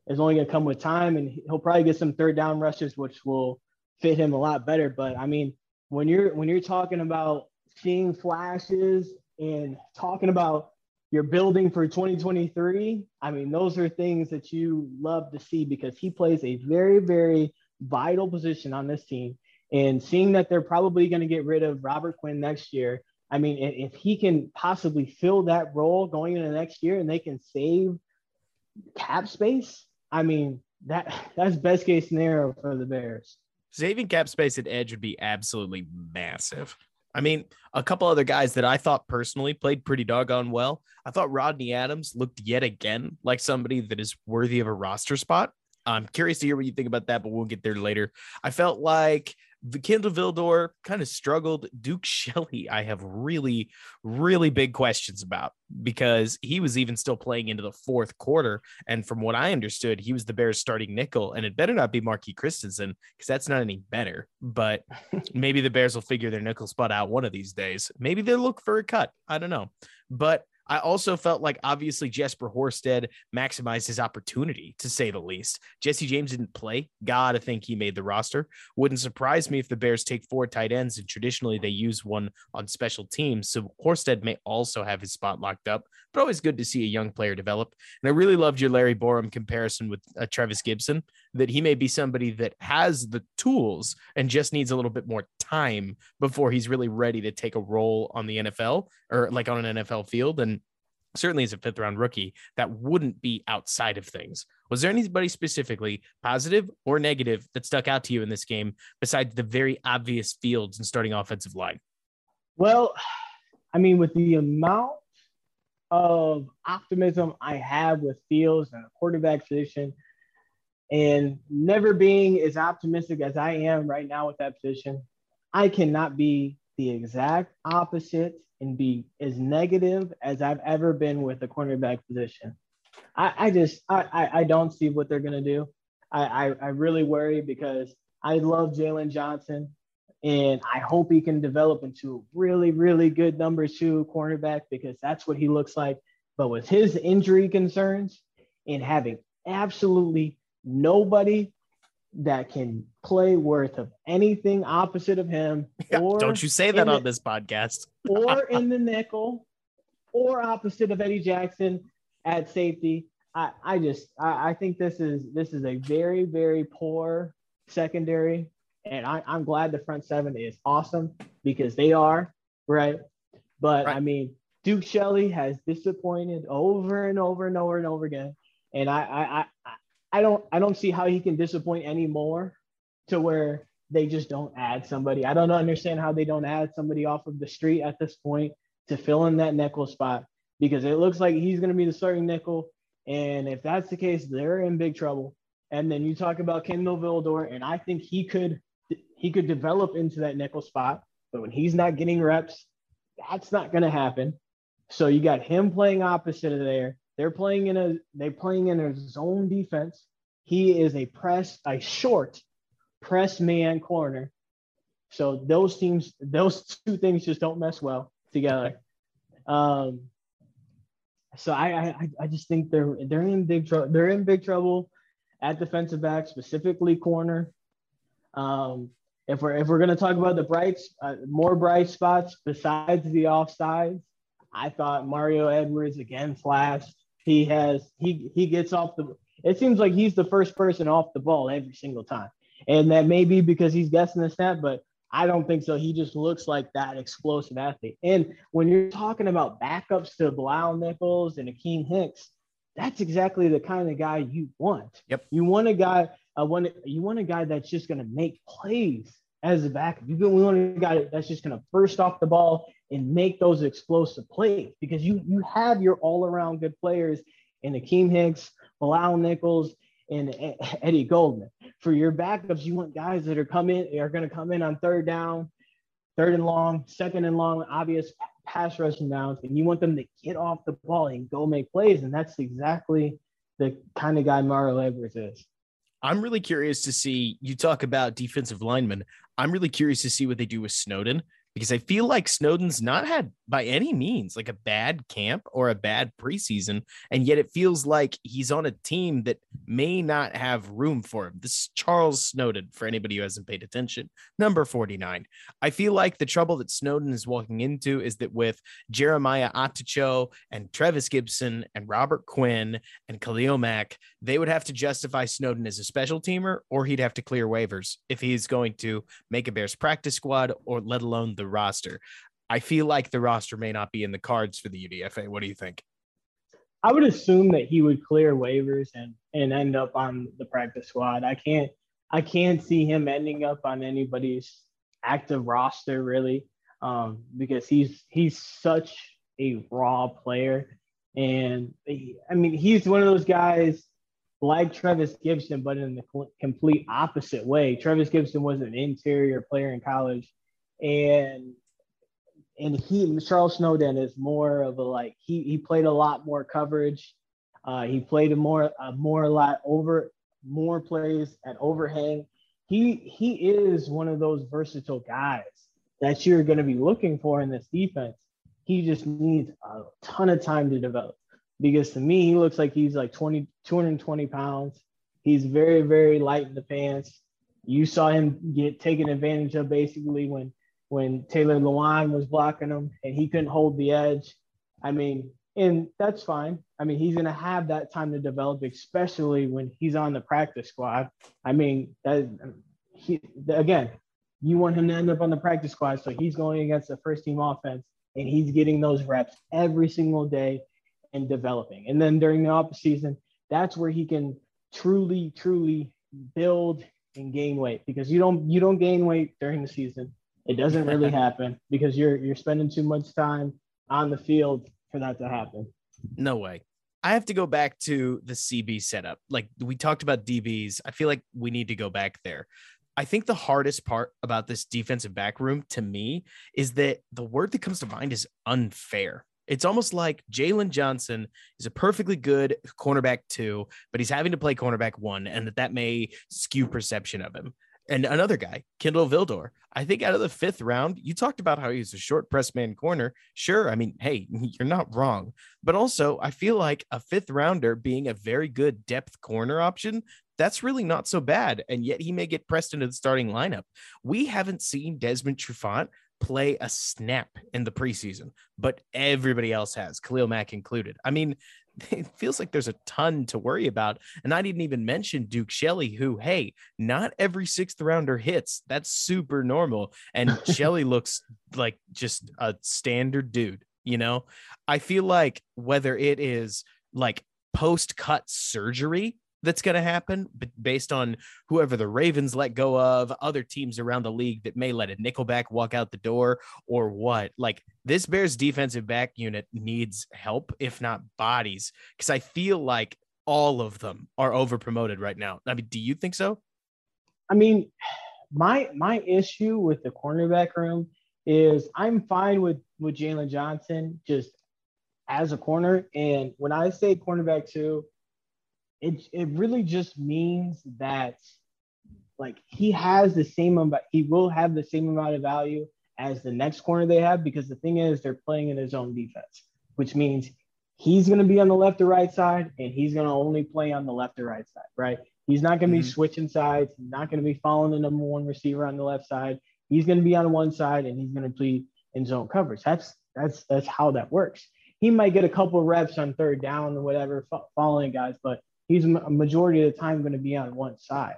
is only going to come with time, and he'll probably get some third down rushes, which will fit him a lot better. But I mean, when you're when you're talking about seeing flashes and talking about you're building for 2023, I mean, those are things that you love to see because he plays a very, very vital position on this team. And seeing that they're probably going to get rid of Robert Quinn next year, I mean, if he can possibly fill that role going into next year and they can save cap space, I mean, that *laughs* that's best case scenario for the Bears. Saving cap space at edge would be absolutely massive. I mean, a couple other guys that I thought personally played pretty doggone well. I thought Rodney Adams looked yet again like somebody that is worthy of a roster spot. I'm curious to hear what you think about that, but we'll get there later. I felt like the Kindle Vildor kind of struggled. Duke *laughs* Shelley, I have really, really big questions about because he was even still playing into the fourth quarter. And from what I understood, he was the Bears starting nickel, and it better not be Marqui Christensen because that's not any better. But *laughs* maybe the Bears will figure their nickel spot out one of these days. Maybe they'll look for a cut. I don't know. But I also felt like obviously Jesper Horsted maximized his opportunity to say the least. Jesse James didn't play. Gotta think he made the roster. Wouldn't surprise me if the Bears take four tight ends, and traditionally they use one on special teams. So Horsted may also have his spot locked up, but always good to see a young player develop. And I really loved your Larry Borom comparison with uh, Trevis Gipson, that he may be somebody that has the tools and just needs a little bit more time before he's really ready to take a role on the NFL or like on an NFL field. And certainly as a fifth round rookie, that wouldn't be outside of things. Was there anybody specifically, positive or negative, that stuck out to you in this game besides the very obvious fields and starting offensive line? Well, I mean, with the amount of optimism I have with Fields and the quarterback position, and never being as optimistic as I am right now with that position, I cannot be the exact opposite and be as negative as I've ever been with the cornerback position. I, I just I, I don't see what they're gonna do. I, I, I really worry because I love Jaylon Johnson and I hope he can develop into a really, really good number two cornerback because that's what he looks like. But with his injury concerns and having absolutely nobody that can play worth of anything opposite of him. *laughs* Or Don't you say that on the, this podcast. *laughs* or in the nickel, or opposite of Eddie Jackson at safety. I, I just I, I think this is this is a very, very poor secondary. And I, I'm glad the front seven is awesome because they are, right? But right. I mean, Duke Shelley has disappointed over and over and over and over again. And I, I, I don't I don't see how he can disappoint anymore to where they just don't add somebody. I don't understand how they don't add somebody off of the street at this point to fill in that nickel spot because it looks like he's going to be the starting nickel. And if that's the case, they're in big trouble. And then you talk about Kindle Vildor, and I think he could he could develop into that nickel spot. But when he's not getting reps, that's not going to happen. So you got him playing opposite of there. They're playing in a they're playing in a zone defense. He is a press, a short press man corner. So those teams, those two things just don't mess well together. Um, so I, I, I just think they're they're in big trouble. They're in big trouble at defensive back, specifically corner. Um, if we're if we're gonna talk about the brights, uh, more bright spots besides the offsides, I thought Mario Edwards again flashed he has he he gets off the it seems like he's the first person off the ball every single time. And that may be because he's guessing the snap, but I don't think so. He just looks like that explosive athlete. And when you're talking about backups to Bilal Nichols and Akiem Hicks, that's exactly the kind of guy you want. Yep. You want a guy, uh, one, you want a guy that's just going to make plays as a backup. You want a guy that's just going to burst off the ball and make those explosive plays because you you have your all around good players in Akiem Hicks, Bilal Nichols, and Eddie Goldman. For your backups, you want guys that are coming are going to come in on third down, third and long, second and long, obvious pass rushing downs, and you want them to get off the ball and go make plays. And that's exactly the kind of guy Mario Edwards is. I'm really curious to see you talk about defensive linemen. I'm really curious to see what they do with Snowden because I feel like Snowden's not had by any means like a bad camp or a bad preseason. And yet it feels like he's on a team that may not have room for him. This is Charles Snowden, for anybody who hasn't paid attention, number 49. I feel like the trouble that Snowden is walking into is that with Jeremiah Attaochu and Trevis Gipson and Robert Quinn and Khalil Mack, they would have to justify Snowden as a special teamer or he'd have to clear waivers if he's going to make a Bears practice squad or let alone the roster. I feel like the roster may not be in the cards for the UDFA. What do you think? I would assume that he would clear waivers and and end up on the practice squad. I can't I can't see him ending up on anybody's active roster really, um, because he's he's such a raw player, and he, I mean he's one of those guys like Trevis Gipson, but in the complete opposite way. Trevis Gipson was an interior player in college, and and he Charles Snowden is more of a like he he played a lot more coverage. Uh, he played a more a more a lot over more plays at overhang. He he is one of those versatile guys that you're going to be looking for in this defense. he just needs a ton of time to develop because to me, he looks like he's like 20, 220 pounds. He's very, very light in the pants. You saw him get taken advantage of basically when when Taylor Lewan was blocking him and he couldn't hold the edge. I mean, and that's fine. I mean, he's going to have that time to develop, especially when he's on the practice squad. I mean, that he again, you want him to end up on the practice squad, so he's going against the first team offense and he's getting those reps every single day and developing. And then during the off season, that's where he can truly, truly build and gain weight because you don't you don't gain weight during the season. It doesn't really *laughs* happen because you're you're spending too much time on the field for that to happen. No way. I have to go back to the CB setup. Like we talked about DBs. I feel like we need to go back there. I think the hardest part about this defensive back room to me is that the word that comes to mind is unfair. It's almost like Jaylon Johnson is a perfectly good cornerback two, but he's having to play cornerback one, and that that may skew perception of him. And another guy, Kindle Vildor. I think out of the fifth round, you talked about how he's a short press man corner. Sure. I mean, hey, *laughs* you're not wrong. But also, I feel like a fifth rounder being a very good depth corner option, that's really not so bad. And yet he may get pressed into the starting lineup. We haven't seen Desmond Trufant play a snap in the preseason, but everybody else has, Khalil Mack included. I mean, *laughs* it feels like there's a ton to worry about. And I didn't even mention Duke Shelley, who, hey, not every sixth rounder hits. That's super normal. And *laughs* Shelley looks like just a standard dude, you know? I feel like whether it is like post cut surgery that's going to happen based on whoever the Ravens let go of, other teams around the league that may let a nickelback walk out the door or what. Like this Bears defensive back unit needs help, if not bodies, because I feel like all of them are over promoted right now. I mean, do you think so? I mean, my my issue with the cornerback room is I'm fine with with Jaylon Johnson just as a corner. And when I say cornerback two, it it really just means that like he has the same amount he will have the same amount of value as the next corner they have because the thing is they're playing in his own defense which means he's going to be on the left or right side and he's going to only play on the left or right side right? He's not going to mm-hmm. be switching sides he's not going to be following the number one receiver on the left side. He's going to be on one side and he's going to play in zone coverage. That's that's that's how that works. He might get a couple reps on third down or whatever following guys but he's a majority of the time going to be on one side.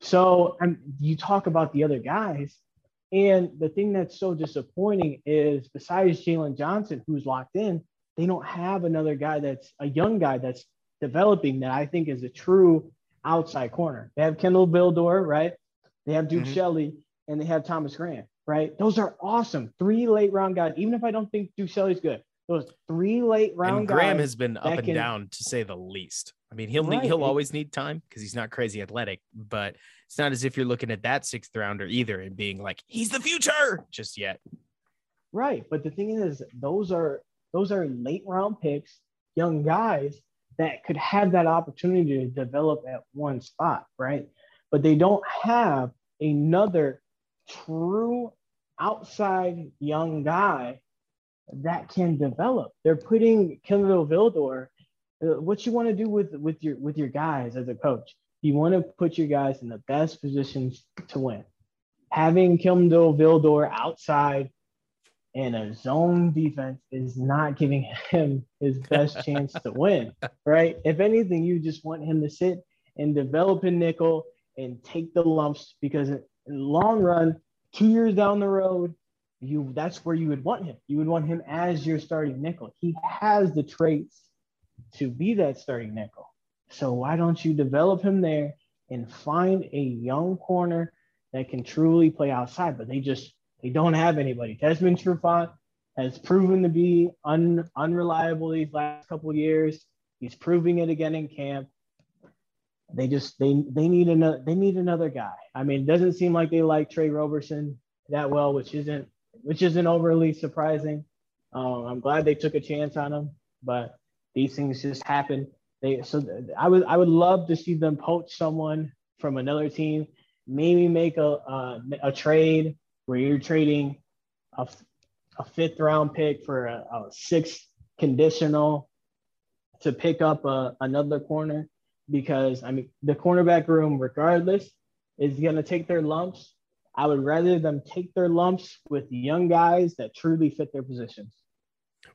So um, you talk about the other guys, and the thing that's so disappointing is besides Jaylon Johnson, who's locked in, they don't have another guy that's a young guy that's developing that I think is a true outside corner. They have Kindle Vildor, right? They have Duke mm-hmm. Shelley, and they have Thomas Graham, right? Those are awesome. Three late round guys. Even if I don't think Duke Shelley's good, those three late round guys and Graham has been up and can, down to say the least. I mean, he'll right. need, he'll always need time because he's not crazy athletic, but it's not as if you're looking at that sixth rounder either and being like, he's the future just yet. Right, but the thing is, those are those are late round picks, young guys that could have that opportunity to develop at one spot, right? But they don't have another true outside young guy that can develop. They're putting Kindle Vildor. Uh, what you want to do with with your with your guys as a coach, you want to put your guys in the best positions to win. Having Kindle Vildor outside in a zone defense is not giving *laughs* him his best chance to win, *laughs* right? If anything, you just want him to sit and develop a nickel and take the lumps because in the long run, two years down the road, you that's where you would want him. You would want him as your starting nickel. He has the traits to be that starting nickel. So why don't you develop him there and find a young corner that can truly play outside? But they just they don't have anybody. Desmond Trufant has proven to be un, unreliable these last couple years. He's proving it again in camp. They just they they need another they need another guy. I mean, it doesn't seem like they like Tre Roberson that well, which isn't which isn't overly surprising. Um, I'm glad they took a chance on him, but these things just happen. They so I would I would love to see them poach someone from another team, maybe make a a, a trade where you're trading a a fifth round pick for a, a sixth conditional to pick up a, another corner because I mean the cornerback room, regardless, is gonna take their lumps. I would rather them take their lumps with young guys that truly fit their positions.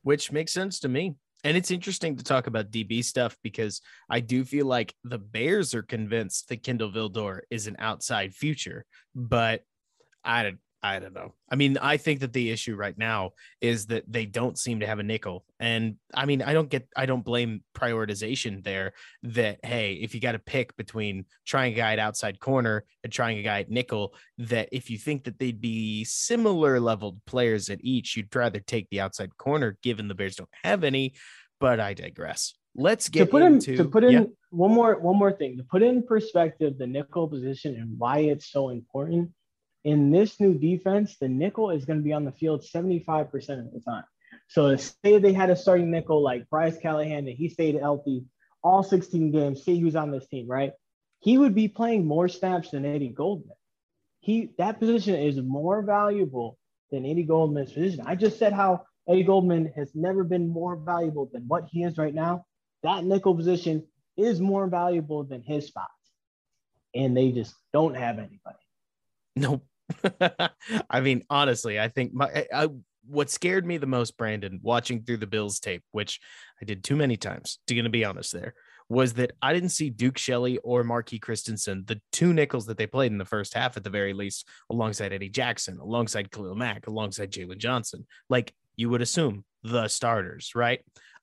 Which makes sense to me. And it's interesting to talk about DB stuff because I do feel like the Bears are convinced that Kindle Vildor is an outside future, but I I don't know. I mean, I think that the issue right now is that they don't seem to have a nickel. And I mean, I don't get, I don't blame prioritization there that, hey, if you got to pick between trying a guy at outside corner and trying a guy at nickel, that if you think that they'd be similar leveled players at each, you'd rather take the outside corner given the Bears don't have any. But I digress. Let's get to put into, in to put in yeah. one more one more thing to put in perspective the nickel position and why it's so important in this new defense, the nickel is going to be on the field 75% of the time. So say they had a starting nickel like Bryce Callahan and he stayed healthy all 16 games, say he was on this team, right? He would be playing more snaps than Eddie Goldman. He that position is more valuable than Eddie Goldman's position. I just said how Eddie Goldman has never been more valuable than what he is right now. That nickel position is more valuable than his spot. And they just don't have anybody. Nope. *laughs* I mean, honestly, I think my I, what scared me the most, Brandon, watching through the Bills tape, which I did too many times, to gonna be honest, there was that I didn't see Duke Shelley or Marquis Christensen, the two nickels that they played in the first half at the very least, alongside Eddie Jackson, alongside Khalil Mack, alongside Jaylon Johnson. Like you would assume the starters, right?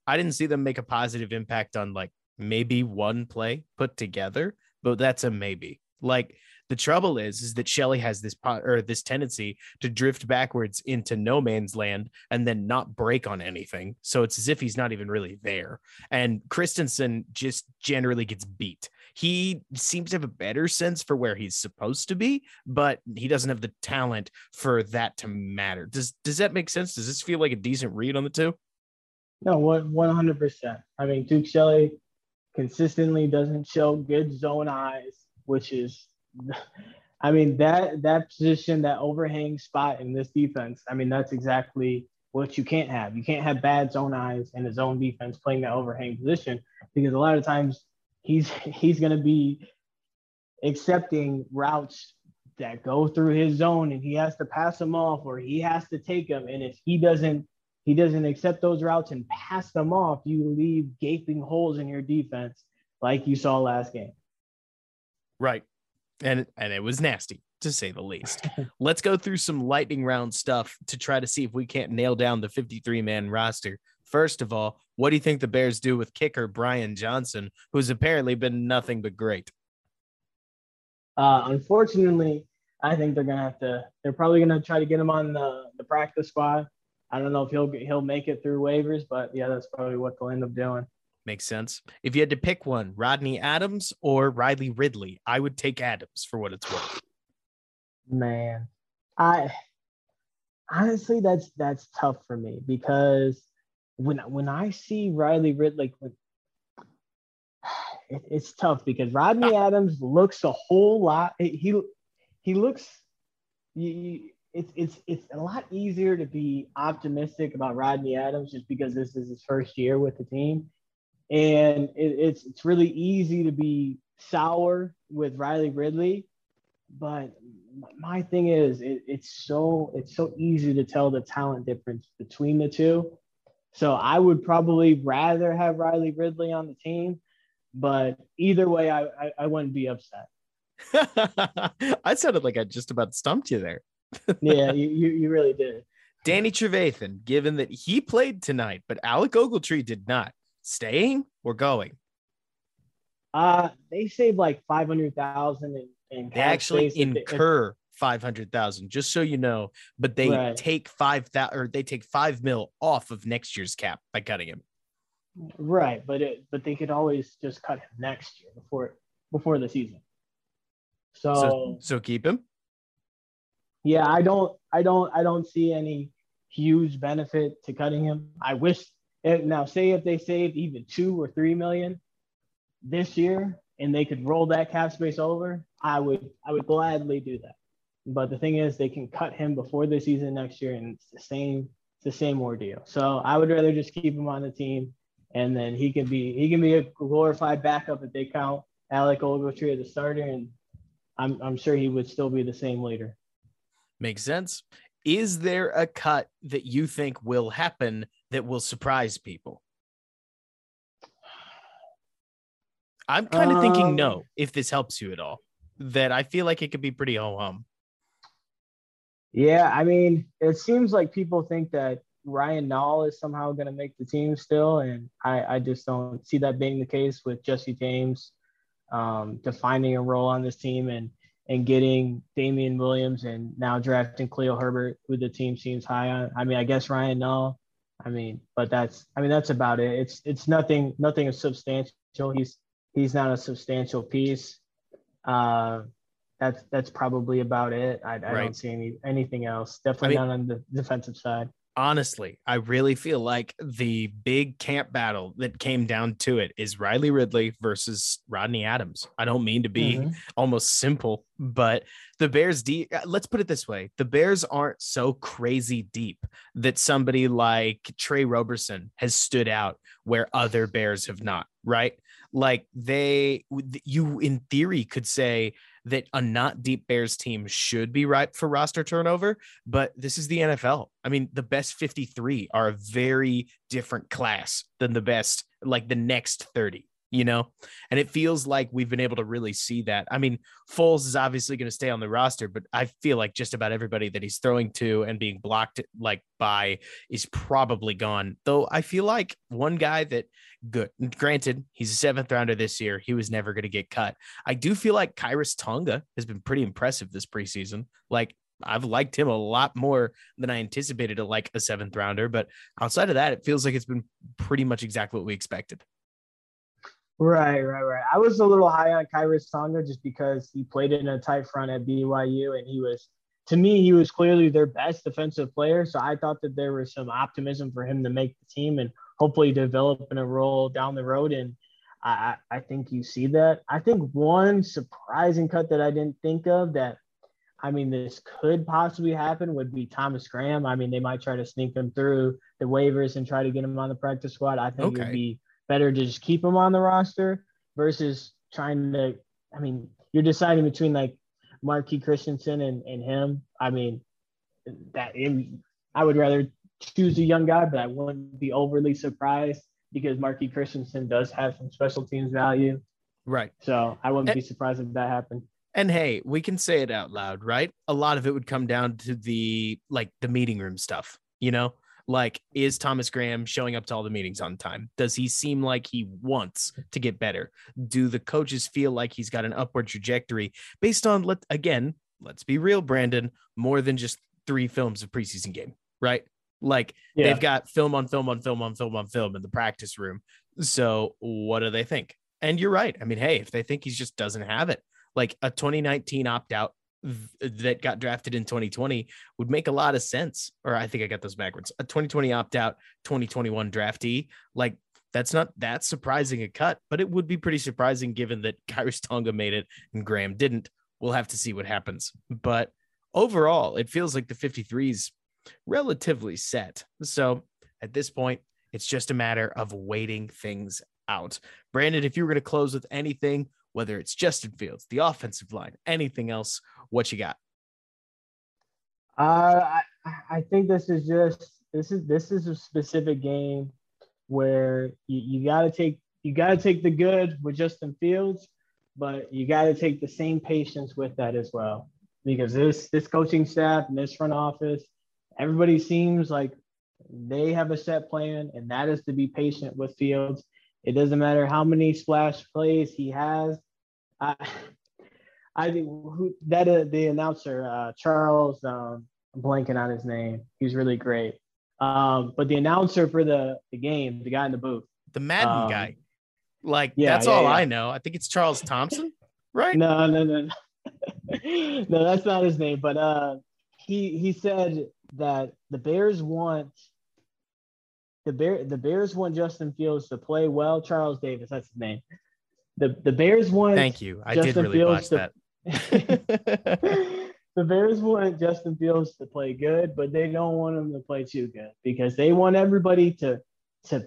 I didn't see them make a positive impact on like maybe one play put together, but that's a maybe. Like the trouble is, is that Shelley has this pot or this tendency to drift backwards into no man's land and then not break on anything. So it's as if he's not even really there. And Christensen just generally gets beat. He seems to have a better sense for where he's supposed to be, but he doesn't have the talent for that to matter. Does does that make sense? Does this feel like a decent read on the two? No, one hundred percent. I mean, Duke Shelley consistently doesn't show good zone eyes, which is I mean that that position, that overhang spot in this defense. I mean that's exactly what you can't have. You can't have bad zone eyes and a zone defense playing that overhang position because a lot of times he's *laughs* he's going to be accepting routes that go through his zone and he has to pass them off or he has to take them and if he doesn't he doesn't accept those routes and pass them off you leave gaping holes in your defense like you saw last game right and and it was nasty to say the least. *laughs* Let's go through some lightning round stuff to try to see if we can't nail down the 53 man roster. First of all, what do you think the Bears do with kicker Brian Johnson, who's apparently been nothing but great? Uh, unfortunately, I think they're gonna have to. They're probably gonna try to get him on the, the practice squad. I don't know if he'll he'll make it through waivers, but yeah, that's probably what they'll end up doing. Makes sense. If you had to pick one, Rodney Adams or Riley Ridley, I would take Adams for what it's worth. Man, I honestly that's that's tough for me because when when I see Riley Ridley, when, *sighs* it, it's tough because Rodney ah. Adams looks a whole lot. He he looks. You, it's it's it's a lot easier to be optimistic about Rodney Adams just because this is his first year with the team and it, it's it's really easy to be sour with Riley Ridley, but my thing is it, it's so it's so easy to tell the talent difference between the two. So I would probably rather have Riley Ridley on the team, but either way, I I, I wouldn't be upset. *laughs* I sounded like I just about stumped you there. *laughs* yeah, you, you, you really did. Danny Trevathan, given that he played tonight, but Alec Ogletree did not staying or going? Uh, they save like five hundred thousand in, in they actually incur five hundred thousand, just so you know. But they right. take five thousand or they take five mil off of next year's cap by cutting him. Right, but it but they could always just cut him next year before before the season. So so, so keep him. Yeah, I don't I don't I don't see any huge benefit to cutting him. I wish now, say if they saved even two or three million this year, and they could roll that cap space over, I would I would gladly do that. But the thing is, they can cut him before the season next year, and it's the same the same ordeal. So I would rather just keep him on the team, and then he can be he can be a glorified backup if they count Alec Ogletree as the starter, and I'm I'm sure he would still be the same leader. Makes sense. Is there a cut that you think will happen that will surprise people? I'm kind of um, thinking no, if this helps you at all. That I feel like it could be pretty ho hum. Yeah, I mean, it seems like people think that Ryan Nall is somehow going to make the team still, and I, I just don't see that being the case with Jesse James um, defining a role on this team and and getting Damien Williams and now drafting Khalil Herbert, who the team seems high on. I mean, I guess Ryan Nall. I mean, but that's I mean that's about it. It's it's nothing nothing is substantial. He's he's not a substantial piece. Uh, that's that's probably about it. I, I right. don't see any anything else. Definitely I mean, not on the defensive side honestly, I really feel like the big camp battle that came down to it is Riley Ridley versus Rodney Adams. I don't mean to be mm-hmm. almost simple, but the Bears deep, uh, let's put it this way. The Bears aren't so crazy deep that somebody like Tre Roberson has stood out where other Bears have not, right? Like they you in theory could say that a not deep Bears team should be ripe for roster turnover, but this is the NFL. I mean, the best 53 are a very different class than the best, like the next 30 you know? And it feels like we've been able to really see that. I mean, Foles is obviously going to stay on the roster, but I feel like just about everybody that he's throwing to and being blocked like by is probably gone. Though I feel like one guy that good granted, he's a seventh rounder this year. He was never going to get cut. I do feel like Khyiris Tonga has been pretty impressive this preseason. Like I've liked him a lot more than I anticipated to like a seventh rounder. But outside of that, it feels like it's been pretty much exactly what we expected. Right, right, right. I was a little high on Khyiris Tonga just because he played in a tight front at BYU and he was, to me, he was clearly their best defensive player. So I thought that there was some optimism for him to make the team and hopefully develop in a role down the road. And I, I think you see that. I think one surprising cut that I didn't think of that, I mean, this could possibly happen would be Thomas Graham. I mean, they might try to sneak him through the waivers and try to get him on the practice squad. I think okay. it would be better to just keep him on the roster versus trying to. I mean, you're deciding between like Marqui Christensen and, and him. I mean, that I would rather choose a young guy, but I wouldn't be overly surprised because Marqui Christensen does have some special teams value. Right. So I wouldn't and, be surprised if that happened. And hey, we can say it out loud, right? A lot of it would come down to the like the meeting room stuff, you know? Like, is Thomas Graham showing up to all the meetings on time? Does he seem like he wants to get better? Do the coaches feel like he's got an upward trajectory based on, let again, let's be real, Brandon, more than just three films of preseason game, right? Like yeah. they've got film on film on film on film on film in the practice room. So what do they think? And you're right. I mean, hey, if they think he just doesn't have it, like a 2019 opt out that got drafted in 2020 would make a lot of sense. Or I think I got those backwards. A 2020 opt out, 2021 draftee, like that's not that surprising a cut, but it would be pretty surprising given that *laughs* Khyiris Tonga made it and Graham didn't. We'll have to see what happens. But overall, it feels like the 53s relatively set. So at this point, it's just a matter of waiting things out. Brandon, if you were going to close with anything, whether it's Justin Fields, the offensive line, anything else, what you got? Uh, I, I think this is just this is this is a specific game where you, you got to take you got to take the good with Justin Fields, but you got to take the same patience with that as well because this this coaching staff and this front office, everybody seems like they have a set plan, and that is to be patient with Fields. It doesn't matter how many splash plays he has. I, *laughs* I who that uh, the announcer uh, Charles. Um, I'm blanking on his name. He's really great. Um, but the announcer for the the game, the guy in the booth, the Madden um, guy. Like yeah, that's yeah, all yeah. I know. I think it's Charles Thompson, *laughs* right? No, no, no, no. *laughs* no, that's not his name. But uh, he he said that the Bears want the Bear the Bears want Justin Fields to play well. Charles Davis, that's his name. The the Bears want. Thank you. I Justin did really Fields watch to, that. *laughs* the Bears want Justin Fields to play good, but they don't want him to play too good because they want everybody to to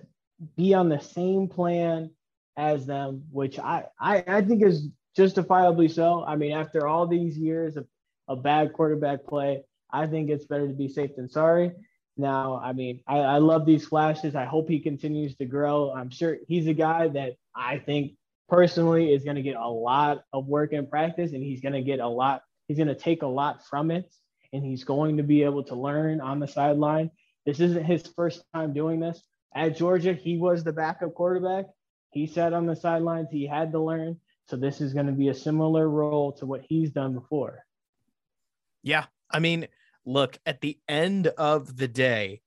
be on the same plan as them, which I I, I think is justifiably so. I mean, after all these years of, of bad quarterback play, I think it's better to be safe than sorry. Now, I mean, I, I love these flashes. I hope he continues to grow. I'm sure he's a guy that I think personally is going to get a lot of work in practice and he's going to get a lot He's going to take a lot from it and he's going to be able to learn on the sideline. This isn't his first time doing this. At Georgia, he was the backup quarterback. He sat on the sidelines. He had to learn. So this is going to be a similar role to what he's done before. Yeah. I mean, look, at the end of the day,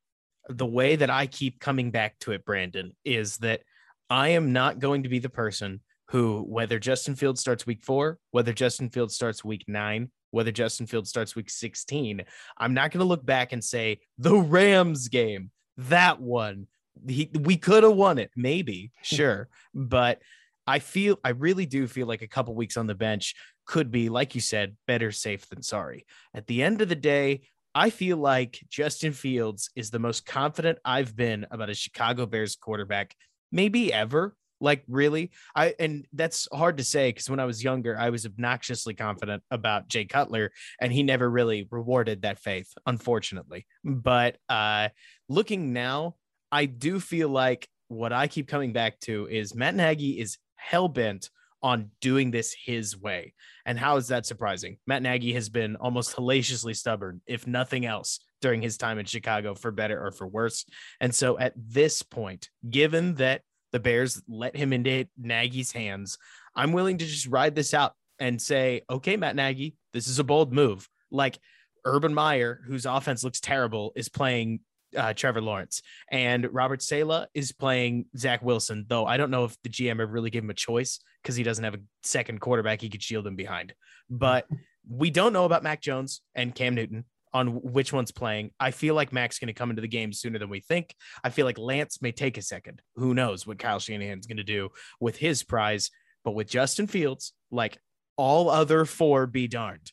the way that I keep coming back to it, Brandon, is that I am not going to be the person who, whether Justin Fields starts week four, whether Justin Fields starts week nine, whether Justin Fields starts week 16, I'm not going to look back and say the Rams game, that one, he, we could have won it, maybe, *laughs* sure. but I feel, I really do feel like a couple weeks on the bench could be, like you said, better safe than sorry. At the end of the day, I feel like Justin Fields is the most confident I've been about a Chicago Bears quarterback, maybe ever. Like really, I and that's hard to say because when I was younger, I was obnoxiously confident about Jay Cutler, and he never really rewarded that faith, unfortunately. But uh, looking now, I do feel like what I keep coming back to is Matt Nagy is hell bent on doing this his way. And how is that surprising? Matt Nagy has been almost hellaciously stubborn, if nothing else, during his time in Chicago, for better or for worse. And so at this point, given that the Bears let him into Nagy's hands. I'm willing to just ride this out and say, okay, Matt Nagy, this is a bold move. Like Urban Meyer, whose offense looks terrible, is playing uh, Trevor Lawrence, and Robert Saleh is playing Zach Wilson. Though I don't know if the GM ever really gave him a choice because he doesn't have a second quarterback he could shield him behind. But we don't know about Mac Jones and Cam Newton on which one's playing. I feel like Mac's going to come into the game sooner than we think. I feel like Lance may take a second. Who knows what Kyle Shanahan's going to do with his prize? But with Justin Fields, like all other four, be darned.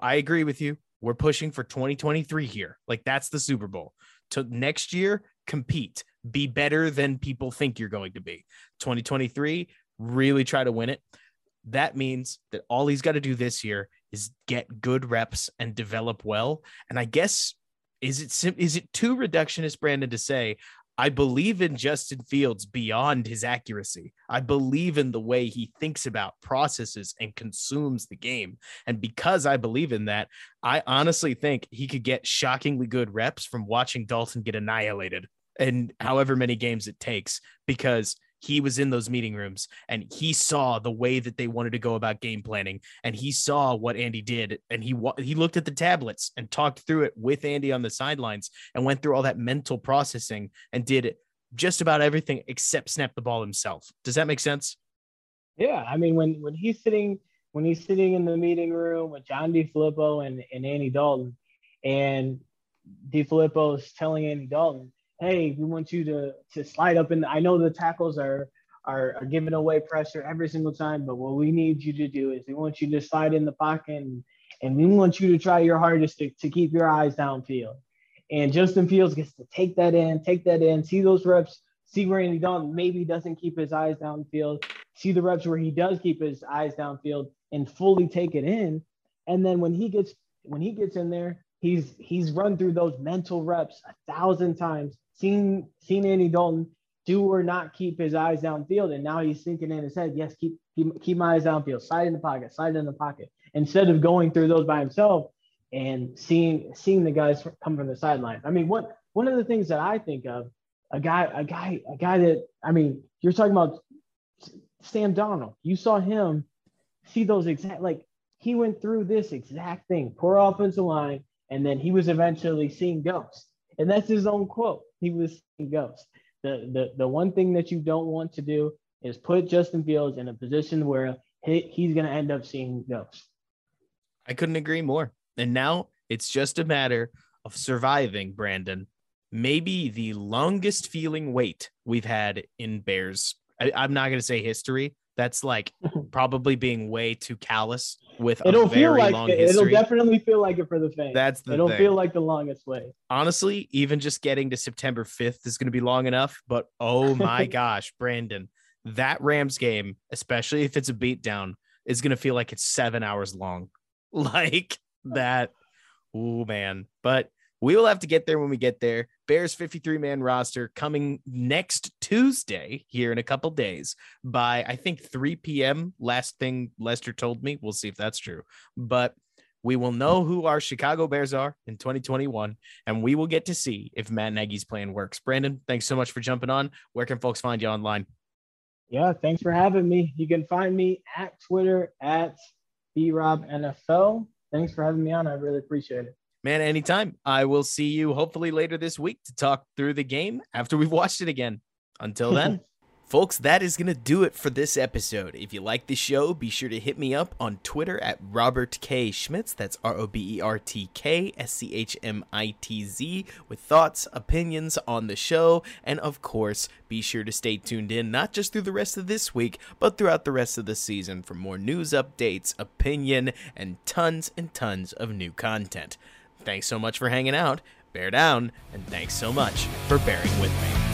I agree with you. We're pushing for 2023 here. Like that's the Super Bowl. To next year, compete, be better than people think you're going to be. 2023, really try to win it. That means that all he's got to do this year is get good reps and develop well. And I guess is it is it too reductionist, Brandon, to say I believe in Justin Fields beyond his accuracy. I believe in the way he thinks about, processes, and consumes the game. And because I believe in that, I honestly think he could get shockingly good reps from watching Dalton get annihilated and however many games it takes because he was in those meeting rooms and he saw the way that they wanted to go about game planning and he saw what Andy did and he he looked at the tablets and talked through it with Andy on the sidelines and went through all that mental processing and did just about everything except snap the ball himself. Does that make sense? Yeah, I mean when when he's sitting when he's sitting in the meeting room with John DeFilippo and, and Andy Dalton and DeFilippo is telling Andy Dalton, hey, we want you to to slide up. The, I know the tackles are, are are giving away pressure every single time, but what we need you to do is we want you to slide in the pocket and, and we want you to try your hardest to, to keep your eyes downfield. And Justin Fields gets to take that in, take that in, see those reps, see where Andy Dalton maybe doesn't keep his eyes downfield, see the reps where he does keep his eyes downfield and fully take it in. And then when he gets when he gets in there, he's he's run through those mental reps a thousand times seen seen Andy Dalton do or not keep his eyes downfield, and now he's thinking in his head, yes, keep keep, keep my eyes downfield, slide in the pocket, slide in the pocket, instead of going through those by himself and seeing seeing the guys come from the sidelines. I mean, what one of the things that I think of a guy a guy a guy that I mean, you're talking about Sam Darnold. You saw him see those exact like he went through this exact thing, poor offensive line, and then he was eventually seeing ghosts. And that's his own quote he was seeing ghosts. The, the, the one thing that you don't want to do is put Justin Fields in a position where he, he's going to end up seeing ghosts. I couldn't agree more. And now it's just a matter of surviving, Brandon. Maybe the longest feeling wait we've had in Bears. I, I'm not going to say history. That's like *laughs* probably being way too callous with It'll a feel like long it. history. It'll definitely feel like it for the fans. That's the It'll thing. feel like the longest way. Honestly, even just getting to September 5th is going to be long enough. But oh my *laughs* gosh, Brandon, that Rams game, especially if it's a beatdown, is going to feel like it's seven hours long. *laughs* Like that. Oh, man. But we will have to get there when we get there. Bears 53 man roster coming next Tuesday here in a couple days by I think 3 p.m. Last thing Lester told me. We'll see if that's true. But we will know who our Chicago Bears are in 2021, and we will get to see if Matt Nagy's plan works. Brandon, thanks so much for jumping on. Where can folks find you online? Yeah, thanks for having me. You can find me at Twitter at BRobNFL. Thanks for having me on. I really appreciate it. Man, anytime. I will see you hopefully later this week to talk through the game after we've watched it again. Until then. *laughs* Folks, that is going to do it for this episode. If you like the show, be sure to hit me up on Twitter at Robert K. Schmitz. That's R O B E R T K S C H M I T Z with thoughts, opinions on the show. And of course, be sure to stay tuned in, not just through the rest of this week, but throughout the rest of the season for more news updates, opinion, and tons and tons of new content. Thanks so much for hanging out. Bear down, and thanks so much for bearing with me.